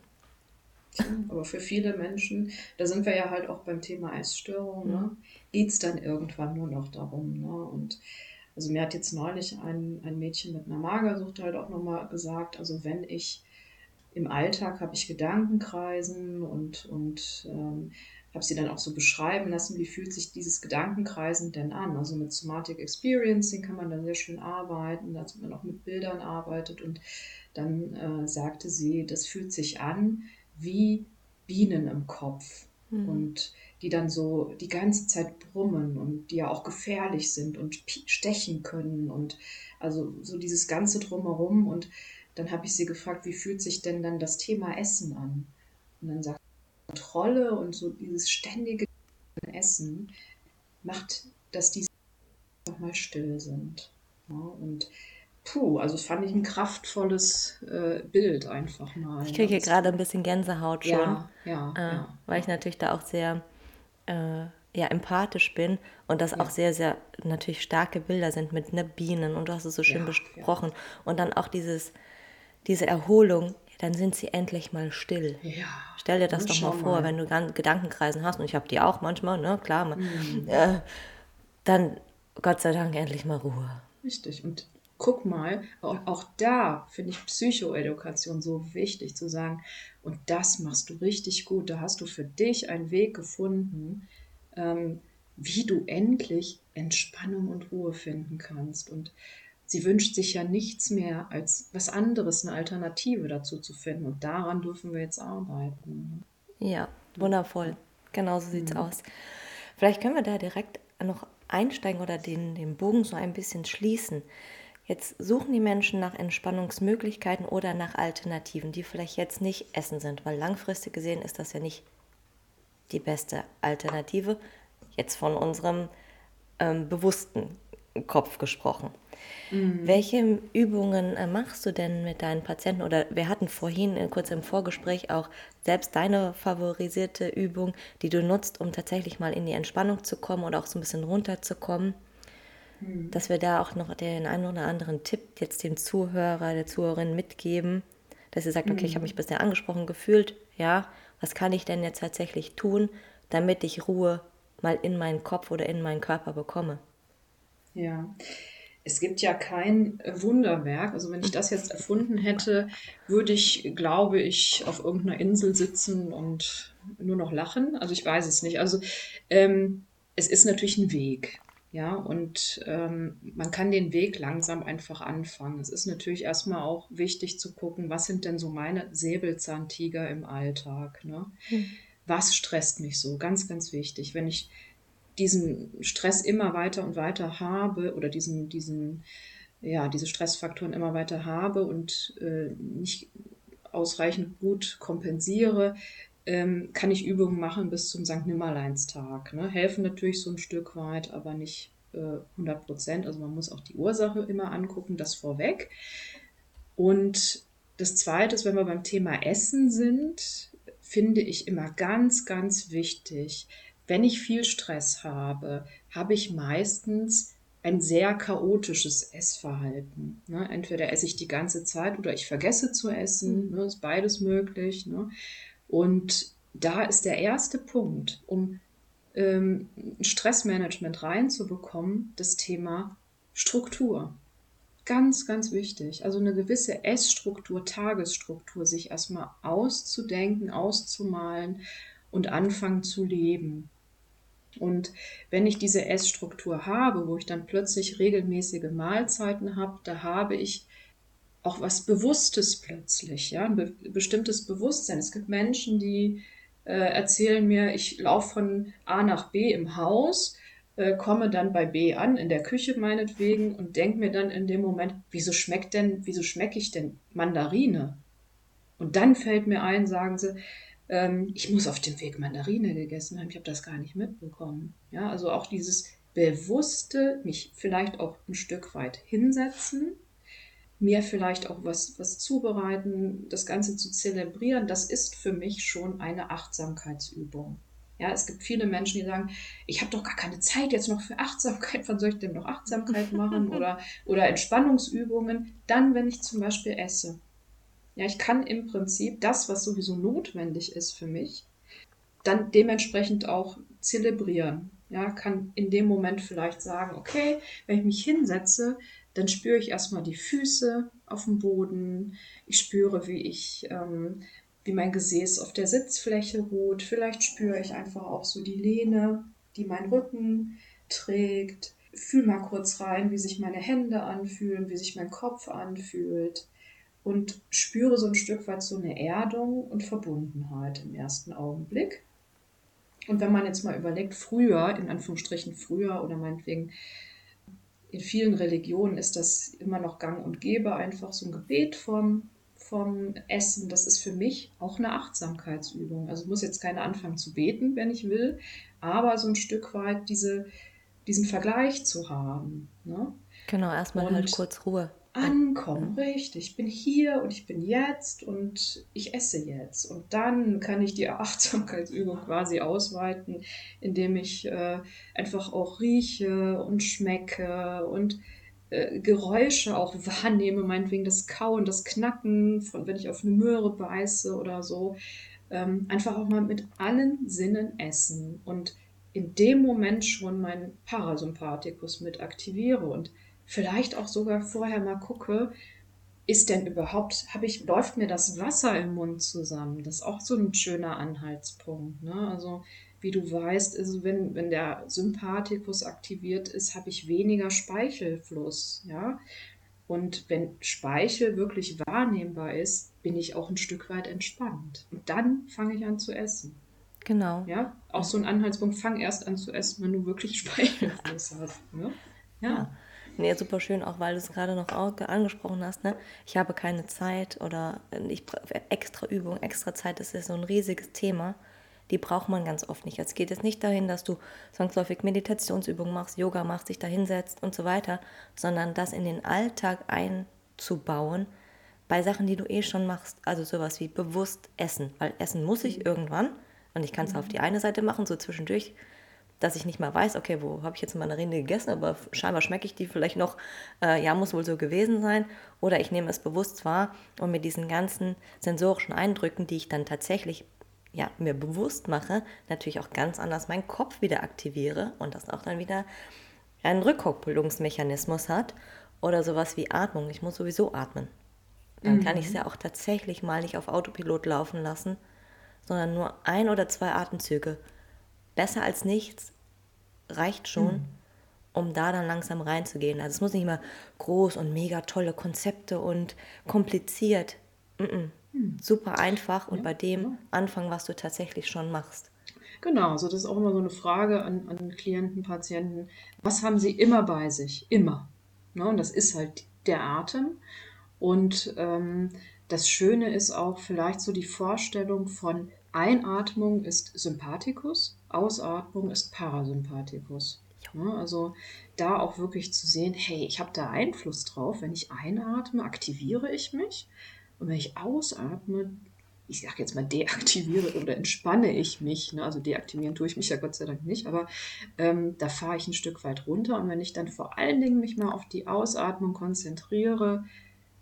Mhm. Aber für viele Menschen, da sind wir ja halt auch beim Thema Essstörung, ne, mhm. geht es dann irgendwann nur noch darum. Ne? Und also mir hat jetzt neulich ein, ein Mädchen mit einer Magersucht halt auch nochmal gesagt, also wenn ich im Alltag habe ich Gedankenkreisen und, und ähm, habe sie dann auch so beschreiben lassen, wie fühlt sich dieses Gedankenkreisen denn an. Also mit Somatic Experiencing kann man dann sehr schön arbeiten, dass man auch mit Bildern arbeitet. Und dann äh, sagte sie, das fühlt sich an wie Bienen im Kopf. Mhm. Und die dann so die ganze Zeit brummen und die ja auch gefährlich sind und stechen können und also so dieses ganze drumherum. Und dann habe ich sie gefragt, wie fühlt sich denn dann das Thema Essen an? Und dann sagt Kontrolle und so dieses ständige Essen macht, dass die nochmal still sind. Ja, und puh, also fand ich ein kraftvolles äh, Bild einfach mal. Ich kriege hier gerade ein bisschen Gänsehaut schon, ja, ja, äh, ja, weil ich natürlich da auch sehr äh, ja, empathisch bin und das auch sehr, sehr natürlich starke Bilder sind mit ne, Bienen und du hast es so schön besprochen. Und dann auch dieses, diese Erholung dann sind sie endlich mal still. Ja. Stell dir das doch mal vor, mal. wenn du Gedankenkreisen hast, und ich habe die auch manchmal, ne, klar, mhm. äh, dann Gott sei Dank endlich mal Ruhe. Richtig. Und guck mal, auch, auch da finde ich Psychoedukation so wichtig zu sagen, und das machst du richtig gut. Da hast du für dich einen Weg gefunden, ähm, wie du endlich Entspannung und Ruhe finden kannst. Und sie wünscht sich ja nichts mehr als was anderes, eine Alternative dazu zu finden. Und daran dürfen wir jetzt arbeiten. Ja, wundervoll. Genau so sieht es mhm. aus. Vielleicht können wir da direkt noch einsteigen oder den, den Bogen so ein bisschen schließen. Jetzt suchen die Menschen nach Entspannungsmöglichkeiten oder nach Alternativen, die vielleicht jetzt nicht Essen sind, weil langfristig gesehen ist das ja nicht die beste Alternative, jetzt von unserem ähm, bewussten Kopf gesprochen. Mhm. Welche Übungen äh, machst du denn mit deinen Patienten? Oder wir hatten vorhin äh, kurz im Vorgespräch auch selbst deine favorisierte Übung, die du nutzt, um tatsächlich mal in die Entspannung zu kommen oder auch so ein bisschen runterzukommen. Mhm. Dass wir da auch noch den einen oder anderen Tipp jetzt dem Zuhörer, der Zuhörerin mitgeben, dass ihr sagt, okay, ich habe mich mhm. bisher angesprochen gefühlt, ja, was kann ich denn jetzt tatsächlich tun, damit ich Ruhe mal in meinen Kopf oder in meinen Körper bekomme? Ja, es gibt ja kein Wunderwerk. Also wenn ich das jetzt erfunden hätte, würde ich, glaube ich, auf irgendeiner Insel sitzen und nur noch lachen. Also ich weiß es nicht. Also ähm, es ist natürlich ein Weg. Ja, und ähm, man kann den Weg langsam einfach anfangen. Es ist natürlich erstmal auch wichtig zu gucken, was sind denn so meine Säbelzahntiger im Alltag? Ne? Hm. Was stresst mich so? Ganz, ganz wichtig. Wenn ich diesen Stress immer weiter und weiter habe oder diesen, diesen, ja, diese Stressfaktoren immer weiter habe und äh, nicht ausreichend gut kompensiere, ähm, kann ich Übungen machen bis zum St. Nimmerleinstag. Ne? Helfen natürlich so ein Stück weit, aber nicht äh, 100 Prozent. Also man muss auch die Ursache immer angucken, das vorweg. Und das Zweite ist, wenn wir beim Thema Essen sind, finde ich immer ganz, ganz wichtig, wenn ich viel Stress habe, habe ich meistens ein sehr chaotisches Essverhalten. Ne? Entweder esse ich die ganze Zeit oder ich vergesse zu essen. Mhm. Ne? Ist beides möglich. Ne? Und da ist der erste Punkt, um ähm, Stressmanagement reinzubekommen, das Thema Struktur. Ganz, ganz wichtig. Also eine gewisse Essstruktur, Tagesstruktur, sich erstmal auszudenken, auszumalen und anfangen zu leben. Und wenn ich diese Essstruktur habe, wo ich dann plötzlich regelmäßige Mahlzeiten habe, da habe ich auch was Bewusstes plötzlich, ja, ein be bestimmtes Bewusstsein. Es gibt Menschen, die äh, erzählen mir, ich laufe von A nach B im Haus, äh, komme dann bei B an, in der Küche meinetwegen, und denke mir dann in dem Moment, wieso schmeckt denn, wieso schmecke ich denn Mandarine? Und dann fällt mir ein, sagen sie, ähm, ich muss auf dem Weg Mandarine gegessen haben, ich habe das gar nicht mitbekommen. Ja, also auch dieses bewusste, mich vielleicht auch ein Stück weit hinsetzen, mir vielleicht auch was, was zubereiten, das Ganze zu zelebrieren, das ist für mich schon eine Achtsamkeitsübung. Ja, es gibt viele Menschen, die sagen, ich habe doch gar keine Zeit jetzt noch für Achtsamkeit, wann soll ich denn noch Achtsamkeit machen oder, oder Entspannungsübungen? Dann, wenn ich zum Beispiel esse. Ja, ich kann im Prinzip das, was sowieso notwendig ist für mich, dann dementsprechend auch zelebrieren. Ja, kann in dem Moment vielleicht sagen, okay, wenn ich mich hinsetze, dann spüre ich erstmal die Füße auf dem Boden. Ich spüre, wie ich, ähm, wie mein Gesäß auf der Sitzfläche ruht. Vielleicht spüre ich einfach auch so die Lehne, die mein Rücken trägt. Fühl mal kurz rein, wie sich meine Hände anfühlen, wie sich mein Kopf anfühlt und spüre so ein Stück weit so eine Erdung und Verbundenheit im ersten Augenblick. Und wenn man jetzt mal überlegt, früher, in Anführungsstrichen früher oder meinetwegen in vielen Religionen ist das immer noch gang und gäbe, einfach so ein Gebet vom, vom Essen. Das ist für mich auch eine Achtsamkeitsübung. Also muss jetzt keine anfangen zu beten, wenn ich will, aber so ein Stück weit diese, diesen Vergleich zu haben. Ne? Genau, erstmal halt kurz Ruhe ankommen, richtig. Ich bin hier und ich bin jetzt und ich esse jetzt. Und dann kann ich die Achtsamkeitsübung quasi ausweiten, indem ich äh, einfach auch rieche und schmecke und äh, Geräusche auch wahrnehme, meinetwegen das Kauen, das Knacken, von wenn ich auf eine Möhre beiße oder so. Ähm, einfach auch mal mit allen Sinnen essen und in dem Moment schon meinen Parasympathikus mit aktiviere und vielleicht auch sogar vorher mal gucke, ist denn überhaupt, habe ich, läuft mir das Wasser im Mund zusammen? Das ist auch so ein schöner Anhaltspunkt. Ne? Also wie du weißt, also wenn, wenn der Sympathikus aktiviert ist, habe ich weniger Speichelfluss. Ja? Und wenn Speichel wirklich wahrnehmbar ist, bin ich auch ein Stück weit entspannt. Und dann fange ich an zu essen. Genau. Ja, auch so ein Anhaltspunkt, fang erst an zu essen, wenn du wirklich Speichelfluss hast. Ne? Ja. ja. Nee, super schön, auch weil du es gerade noch angesprochen hast. Ne? Ich habe keine Zeit oder ich, extra Übung, extra Zeit, das ist so ein riesiges Thema. Die braucht man ganz oft nicht. Es geht jetzt nicht dahin, dass du zwangsläufig Meditationsübungen machst, Yoga machst, dich da hinsetzt und so weiter, sondern das in den Alltag einzubauen bei Sachen, die du eh schon machst. Also sowas wie bewusst essen, weil essen muss ich mhm. irgendwann und ich kann es mhm. auf die eine Seite machen, so zwischendurch dass ich nicht mal weiß, okay, wo habe ich jetzt meine Rinde gegessen, aber scheinbar schmecke ich die vielleicht noch, äh, ja, muss wohl so gewesen sein. Oder ich nehme es bewusst wahr und mit diesen ganzen sensorischen Eindrücken, die ich dann tatsächlich ja, mir bewusst mache, natürlich auch ganz anders meinen Kopf wieder aktiviere und das auch dann wieder einen Rückkopplungsmechanismus hat oder sowas wie Atmung. Ich muss sowieso atmen. Dann mhm. kann ich es ja auch tatsächlich mal nicht auf Autopilot laufen lassen, sondern nur ein oder zwei Atemzüge besser als nichts reicht schon, mhm. um da dann langsam reinzugehen. Also es muss nicht immer groß und mega tolle Konzepte und kompliziert. Mhm. Mhm. Super einfach und ja, bei dem ja. anfangen, was du tatsächlich schon machst. Genau, also das ist auch immer so eine Frage an, an Klienten, Patienten. Was haben sie immer bei sich? Immer. Ne? Und das ist halt der Atem. Und ähm, das Schöne ist auch vielleicht so die Vorstellung von Einatmung ist Sympathikus Ausatmung ist Parasympathikus. Ja, also da auch wirklich zu sehen, hey, ich habe da Einfluss drauf. Wenn ich einatme, aktiviere ich mich. Und wenn ich ausatme, ich sage jetzt mal deaktiviere oder entspanne ich mich. Ne? Also deaktivieren tue ich mich ja Gott sei Dank nicht, aber ähm, da fahre ich ein Stück weit runter. Und wenn ich dann vor allen Dingen mich mal auf die Ausatmung konzentriere,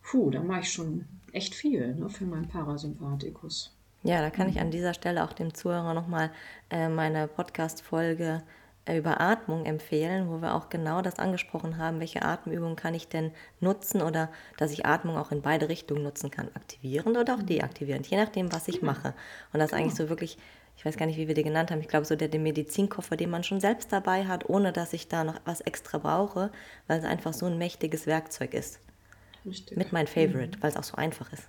puh, dann mache ich schon echt viel ne, für meinen Parasympathikus. Ja, da kann ich an dieser Stelle auch dem Zuhörer nochmal äh, meine Podcast-Folge äh, über Atmung empfehlen, wo wir auch genau das angesprochen haben, welche Atemübungen kann ich denn nutzen oder dass ich Atmung auch in beide Richtungen nutzen kann, aktivierend oder auch mhm. deaktivierend, je nachdem, was ich mache. Und das ist eigentlich so wirklich, ich weiß gar nicht, wie wir die genannt haben, ich glaube so der, der Medizinkoffer, den man schon selbst dabei hat, ohne dass ich da noch was extra brauche, weil es einfach so ein mächtiges Werkzeug ist. Richtig. Mit mein Favorite, mhm. weil es auch so einfach ist.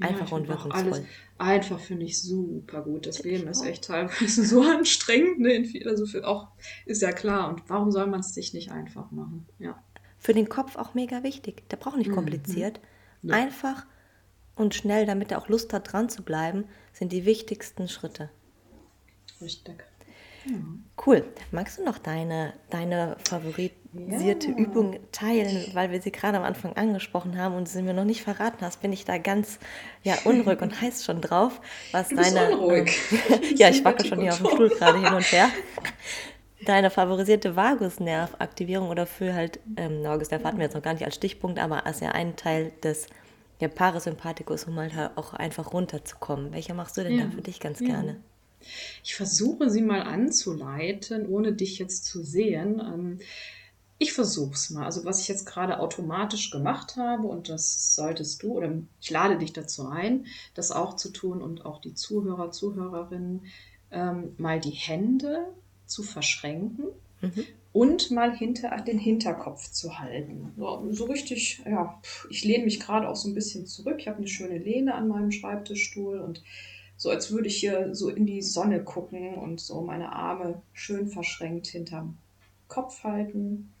Einfach ja, und wirkungsvoll. Alles einfach finde ich super gut. Das Leben ist echt teilweise so anstrengend. Ne? Also für auch ist ja klar. Und warum soll man es sich nicht einfach machen? Ja. Für den Kopf auch mega wichtig. Der braucht nicht mhm. kompliziert. Mhm. Ja. Einfach und schnell, damit er auch Lust hat, dran zu bleiben, sind die wichtigsten Schritte. Richtig. Cool. Magst du noch deine, deine favorisierte ja. Übung teilen, weil wir sie gerade am Anfang angesprochen haben und sie mir noch nicht verraten hast, bin ich da ganz ja, unruhig und heiß schon drauf. Was du bist deine, unruhig. Äh, ja, ich wacke schon hier auf dem Stuhl gerade hin und her. Deine favorisierte Vagusnervaktivierung oder für halt, ähm, Vagusnerv hatten wir jetzt noch gar nicht als Stichpunkt, aber als ja ein Teil des ja, Parasympathikus, um halt auch einfach runterzukommen. Welche machst du denn ja. da für dich ganz ja. gerne? Ich versuche sie mal anzuleiten, ohne dich jetzt zu sehen. Ich versuche es mal. Also was ich jetzt gerade automatisch gemacht habe, und das solltest du, oder ich lade dich dazu ein, das auch zu tun und auch die Zuhörer, Zuhörerinnen, ähm, mal die Hände zu verschränken mhm. und mal hinter den Hinterkopf zu halten. So, so richtig, ja, ich lehne mich gerade auch so ein bisschen zurück. Ich habe eine schöne Lehne an meinem Schreibtischstuhl und so als würde ich hier so in die Sonne gucken und so meine Arme schön verschränkt hinterm Kopf halten.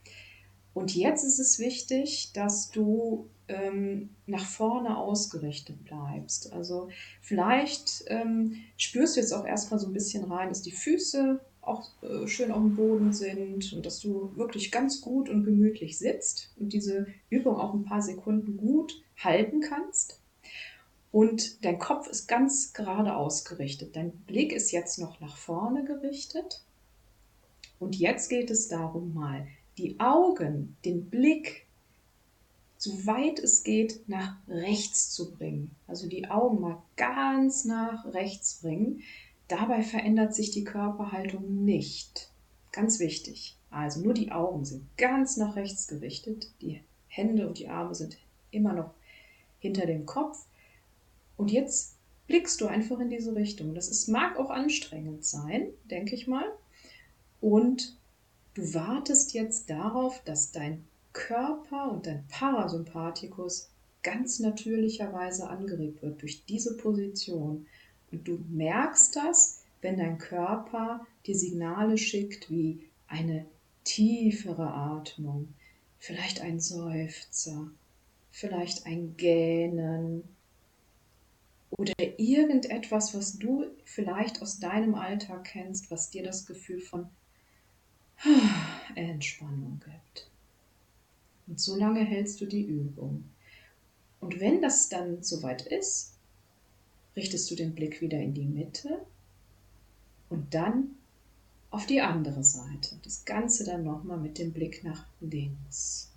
Und jetzt ist es wichtig, dass du ähm, nach vorne ausgerichtet bleibst. Also vielleicht ähm, spürst du jetzt auch erstmal so ein bisschen rein, dass die Füße auch äh, schön auf dem Boden sind und dass du wirklich ganz gut und gemütlich sitzt und diese Übung auch ein paar Sekunden gut halten kannst. Und dein Kopf ist ganz gerade ausgerichtet. Dein Blick ist jetzt noch nach vorne gerichtet. Und jetzt geht es darum, mal die Augen, den Blick, so weit es geht, nach rechts zu bringen. Also die Augen mal ganz nach rechts bringen. Dabei verändert sich die Körperhaltung nicht. Ganz wichtig. Also nur die Augen sind ganz nach rechts gerichtet. Die Hände und die Arme sind immer noch hinter dem Kopf. Und jetzt blickst du einfach in diese Richtung. Das ist, mag auch anstrengend sein, denke ich mal. Und du wartest jetzt darauf, dass dein Körper und dein Parasympathikus ganz natürlicherweise angeregt wird durch diese Position. Und du merkst das, wenn dein Körper dir Signale schickt wie eine tiefere Atmung, vielleicht ein Seufzer, vielleicht ein Gähnen oder irgendetwas, was du vielleicht aus deinem Alltag kennst, was dir das Gefühl von Entspannung gibt. Und so lange hältst du die Übung. Und wenn das dann soweit ist, richtest du den Blick wieder in die Mitte und dann auf die andere Seite. Das Ganze dann nochmal mit dem Blick nach links.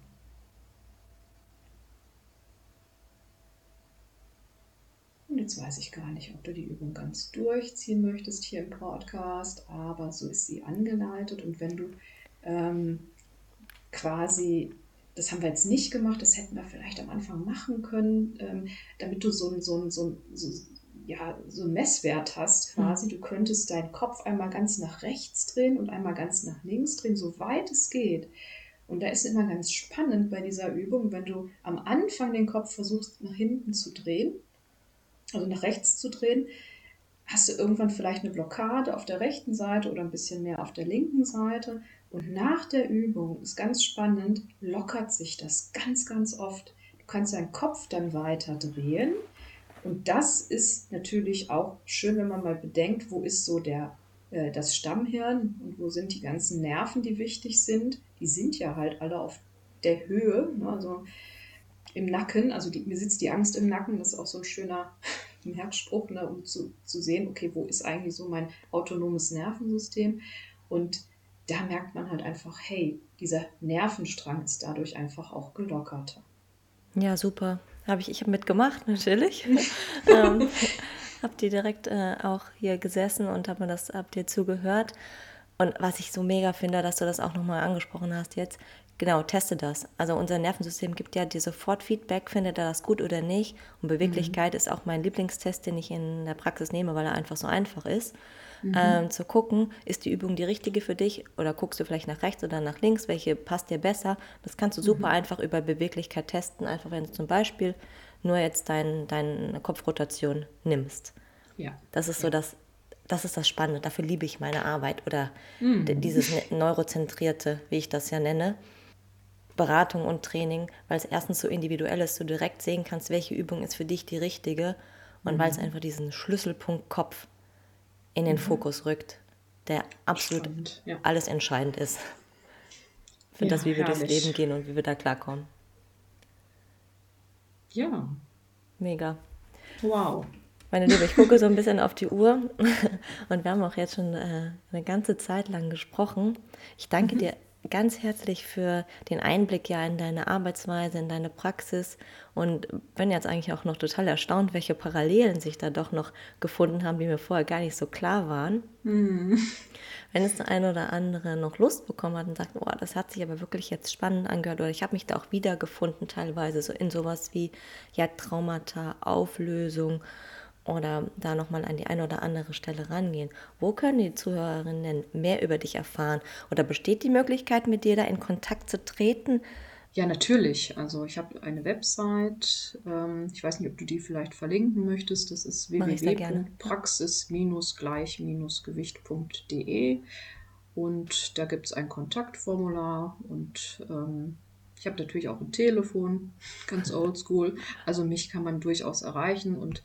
Und jetzt weiß ich gar nicht, ob du die Übung ganz durchziehen möchtest hier im Podcast, aber so ist sie angeleitet. Und wenn du ähm, quasi das haben wir jetzt nicht gemacht, das hätten wir vielleicht am Anfang machen können, ähm, damit du so einen so so so, ja, so einen Messwert hast quasi. Mhm. Du könntest deinen Kopf einmal ganz nach rechts drehen und einmal ganz nach links drehen, soweit es geht. Und da ist immer ganz spannend bei dieser Übung, wenn du am Anfang den Kopf versuchst nach hinten zu drehen, also nach rechts zu drehen, hast du irgendwann vielleicht eine Blockade auf der rechten Seite oder ein bisschen mehr auf der linken Seite. Und nach der Übung ist ganz spannend, lockert sich das ganz, ganz oft. Du kannst deinen Kopf dann weiter drehen. Und das ist natürlich auch schön, wenn man mal bedenkt, wo ist so der, äh, das Stammhirn und wo sind die ganzen Nerven, die wichtig sind. Die sind ja halt alle auf der Höhe, ne? also im Nacken. Also die, mir sitzt die Angst im Nacken. Das ist auch so ein schöner Merkspruch, ne? um zu, zu sehen, okay, wo ist eigentlich so mein autonomes Nervensystem. Und da merkt man halt einfach, hey, dieser Nervenstrang ist dadurch einfach auch gelockerter. Ja, super. Habe ich, ich habe mitgemacht, natürlich. ähm, habt ihr direkt äh, auch hier gesessen und hab mir das, habt ihr zugehört. Und was ich so mega finde, dass du das auch nochmal angesprochen hast jetzt, genau, teste das. Also unser Nervensystem gibt ja dir sofort Feedback, findet er das gut oder nicht. Und Beweglichkeit mhm. ist auch mein Lieblingstest, den ich in der Praxis nehme, weil er einfach so einfach ist mhm. ähm, zu gucken, ist die Übung die richtige für dich oder guckst du vielleicht nach rechts oder nach links, welche passt dir besser. Das kannst du super mhm. einfach über Beweglichkeit testen, einfach wenn du zum Beispiel nur jetzt dein, deine Kopfrotation nimmst. Ja. Das ist so das, das ist das Spannende. Dafür liebe ich meine Arbeit oder mhm. dieses ne-, Neurozentrierte, wie ich das ja nenne. Beratung und Training, weil es erstens so individuell ist, du direkt sehen kannst, welche Übung ist für dich die richtige und mhm. weil es einfach diesen Schlüsselpunkt Kopf in den mhm. Fokus rückt, der absolut ja. alles entscheidend ist für ja, das, wie wir herrlich. durchs Leben gehen und wie wir da klarkommen. Ja. Mega. Wow. Meine Liebe, ich gucke so ein bisschen auf die Uhr und wir haben auch jetzt schon äh, eine ganze Zeit lang gesprochen. Ich danke mhm. dir ganz herzlich für den Einblick ja in deine Arbeitsweise, in deine Praxis und bin jetzt eigentlich auch noch total erstaunt, welche Parallelen sich da doch noch gefunden haben, die mir vorher gar nicht so klar waren. Mhm. Wenn es der eine oder andere noch Lust bekommen hat und sagt, oh, das hat sich aber wirklich jetzt spannend angehört oder ich habe mich da auch wiedergefunden teilweise so in sowas wie ja Traumata, Auflösung, oder da nochmal an die eine oder andere Stelle rangehen. Wo können die Zuhörerinnen mehr über dich erfahren? Oder besteht die Möglichkeit, mit dir da in Kontakt zu treten? Ja, natürlich. Also ich habe eine Website. Ähm, ich weiß nicht, ob du die vielleicht verlinken möchtest. Das ist www.praxis-gleich-gewicht.de und da gibt es ein Kontaktformular und ähm, ich habe natürlich auch ein Telefon, ganz oldschool. Also mich kann man durchaus erreichen und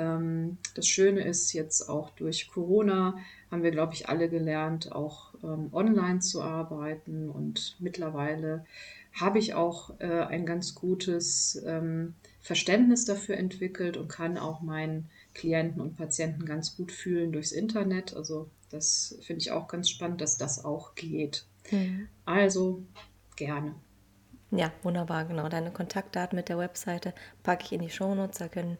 ähm, das Schöne ist jetzt auch durch Corona haben wir, glaube ich, alle gelernt, auch ähm, online zu arbeiten. Und mittlerweile habe ich auch äh, ein ganz gutes ähm, Verständnis dafür entwickelt und kann auch meinen Klienten und Patienten ganz gut fühlen durchs Internet. Also das finde ich auch ganz spannend, dass das auch geht. Mhm. Also gerne. Ja, wunderbar, genau. Deine Kontaktdaten mit der Webseite packe ich in die Shownotes. Da können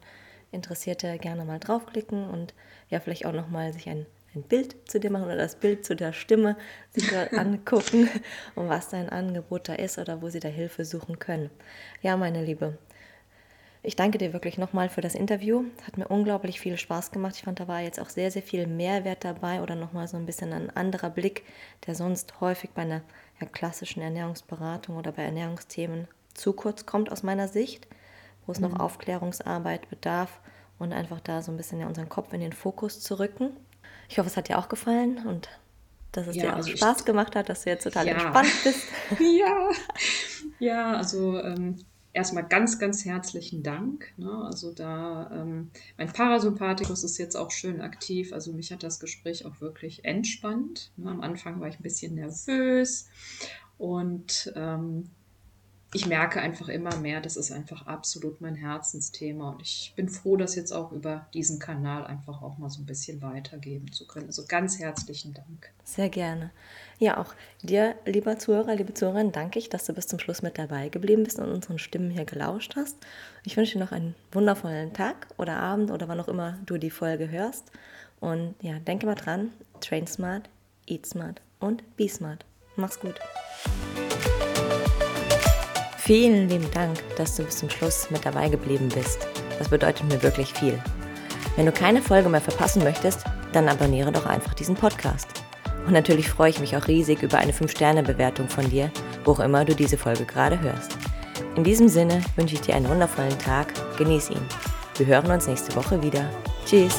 Interessierte gerne mal draufklicken und ja, vielleicht auch nochmal sich ein, ein Bild zu dir machen oder das Bild zu der Stimme sich dort angucken und was dein Angebot da ist oder wo sie da Hilfe suchen können. Ja, meine Liebe, ich danke dir wirklich nochmal für das Interview. Hat mir unglaublich viel Spaß gemacht. Ich fand, da war jetzt auch sehr, sehr viel Mehrwert dabei oder nochmal so ein bisschen ein anderer Blick, der sonst häufig bei einer ja, klassischen Ernährungsberatung oder bei Ernährungsthemen zu kurz kommt aus meiner Sicht, wo es mhm. noch Aufklärungsarbeit bedarf und einfach da so ein bisschen ja unseren Kopf in den Fokus zu rücken. Ich hoffe, es hat dir auch gefallen und dass es ja, dir auch also Spaß ich, gemacht hat, dass du jetzt total ja. entspannt bist. ja, ja, also ähm, erstmal ganz, ganz herzlichen Dank. Ne? Also da, ähm, mein Parasympathikus ist jetzt auch schön aktiv. Also mich hat das Gespräch auch wirklich entspannt. Ne? Am Anfang war ich ein bisschen nervös und ähm, ich merke einfach immer mehr, das ist einfach absolut mein Herzensthema und ich bin froh, das jetzt auch über diesen Kanal einfach auch mal so ein bisschen weitergeben zu können. Also ganz herzlichen Dank. Sehr gerne. Ja, auch dir, lieber Zuhörer, liebe Zuhörerin, danke ich, dass du bis zum Schluss mit dabei geblieben bist und unseren Stimmen hier gelauscht hast. Ich wünsche dir noch einen wundervollen Tag oder Abend oder wann auch immer du die Folge hörst. Und ja, denke mal dran, train smart, eat smart und be smart. Mach's gut. Vielen lieben Dank, dass du bis zum Schluss mit dabei geblieben bist. Das bedeutet mir wirklich viel. Wenn du keine Folge mehr verpassen möchtest, dann abonniere doch einfach diesen Podcast. Und natürlich freue ich mich auch riesig über eine 5-Sterne-Bewertung von dir, wo auch immer du diese Folge gerade hörst. In diesem Sinne wünsche ich dir einen wundervollen Tag, genieß ihn. Wir hören uns nächste Woche wieder. Tschüss!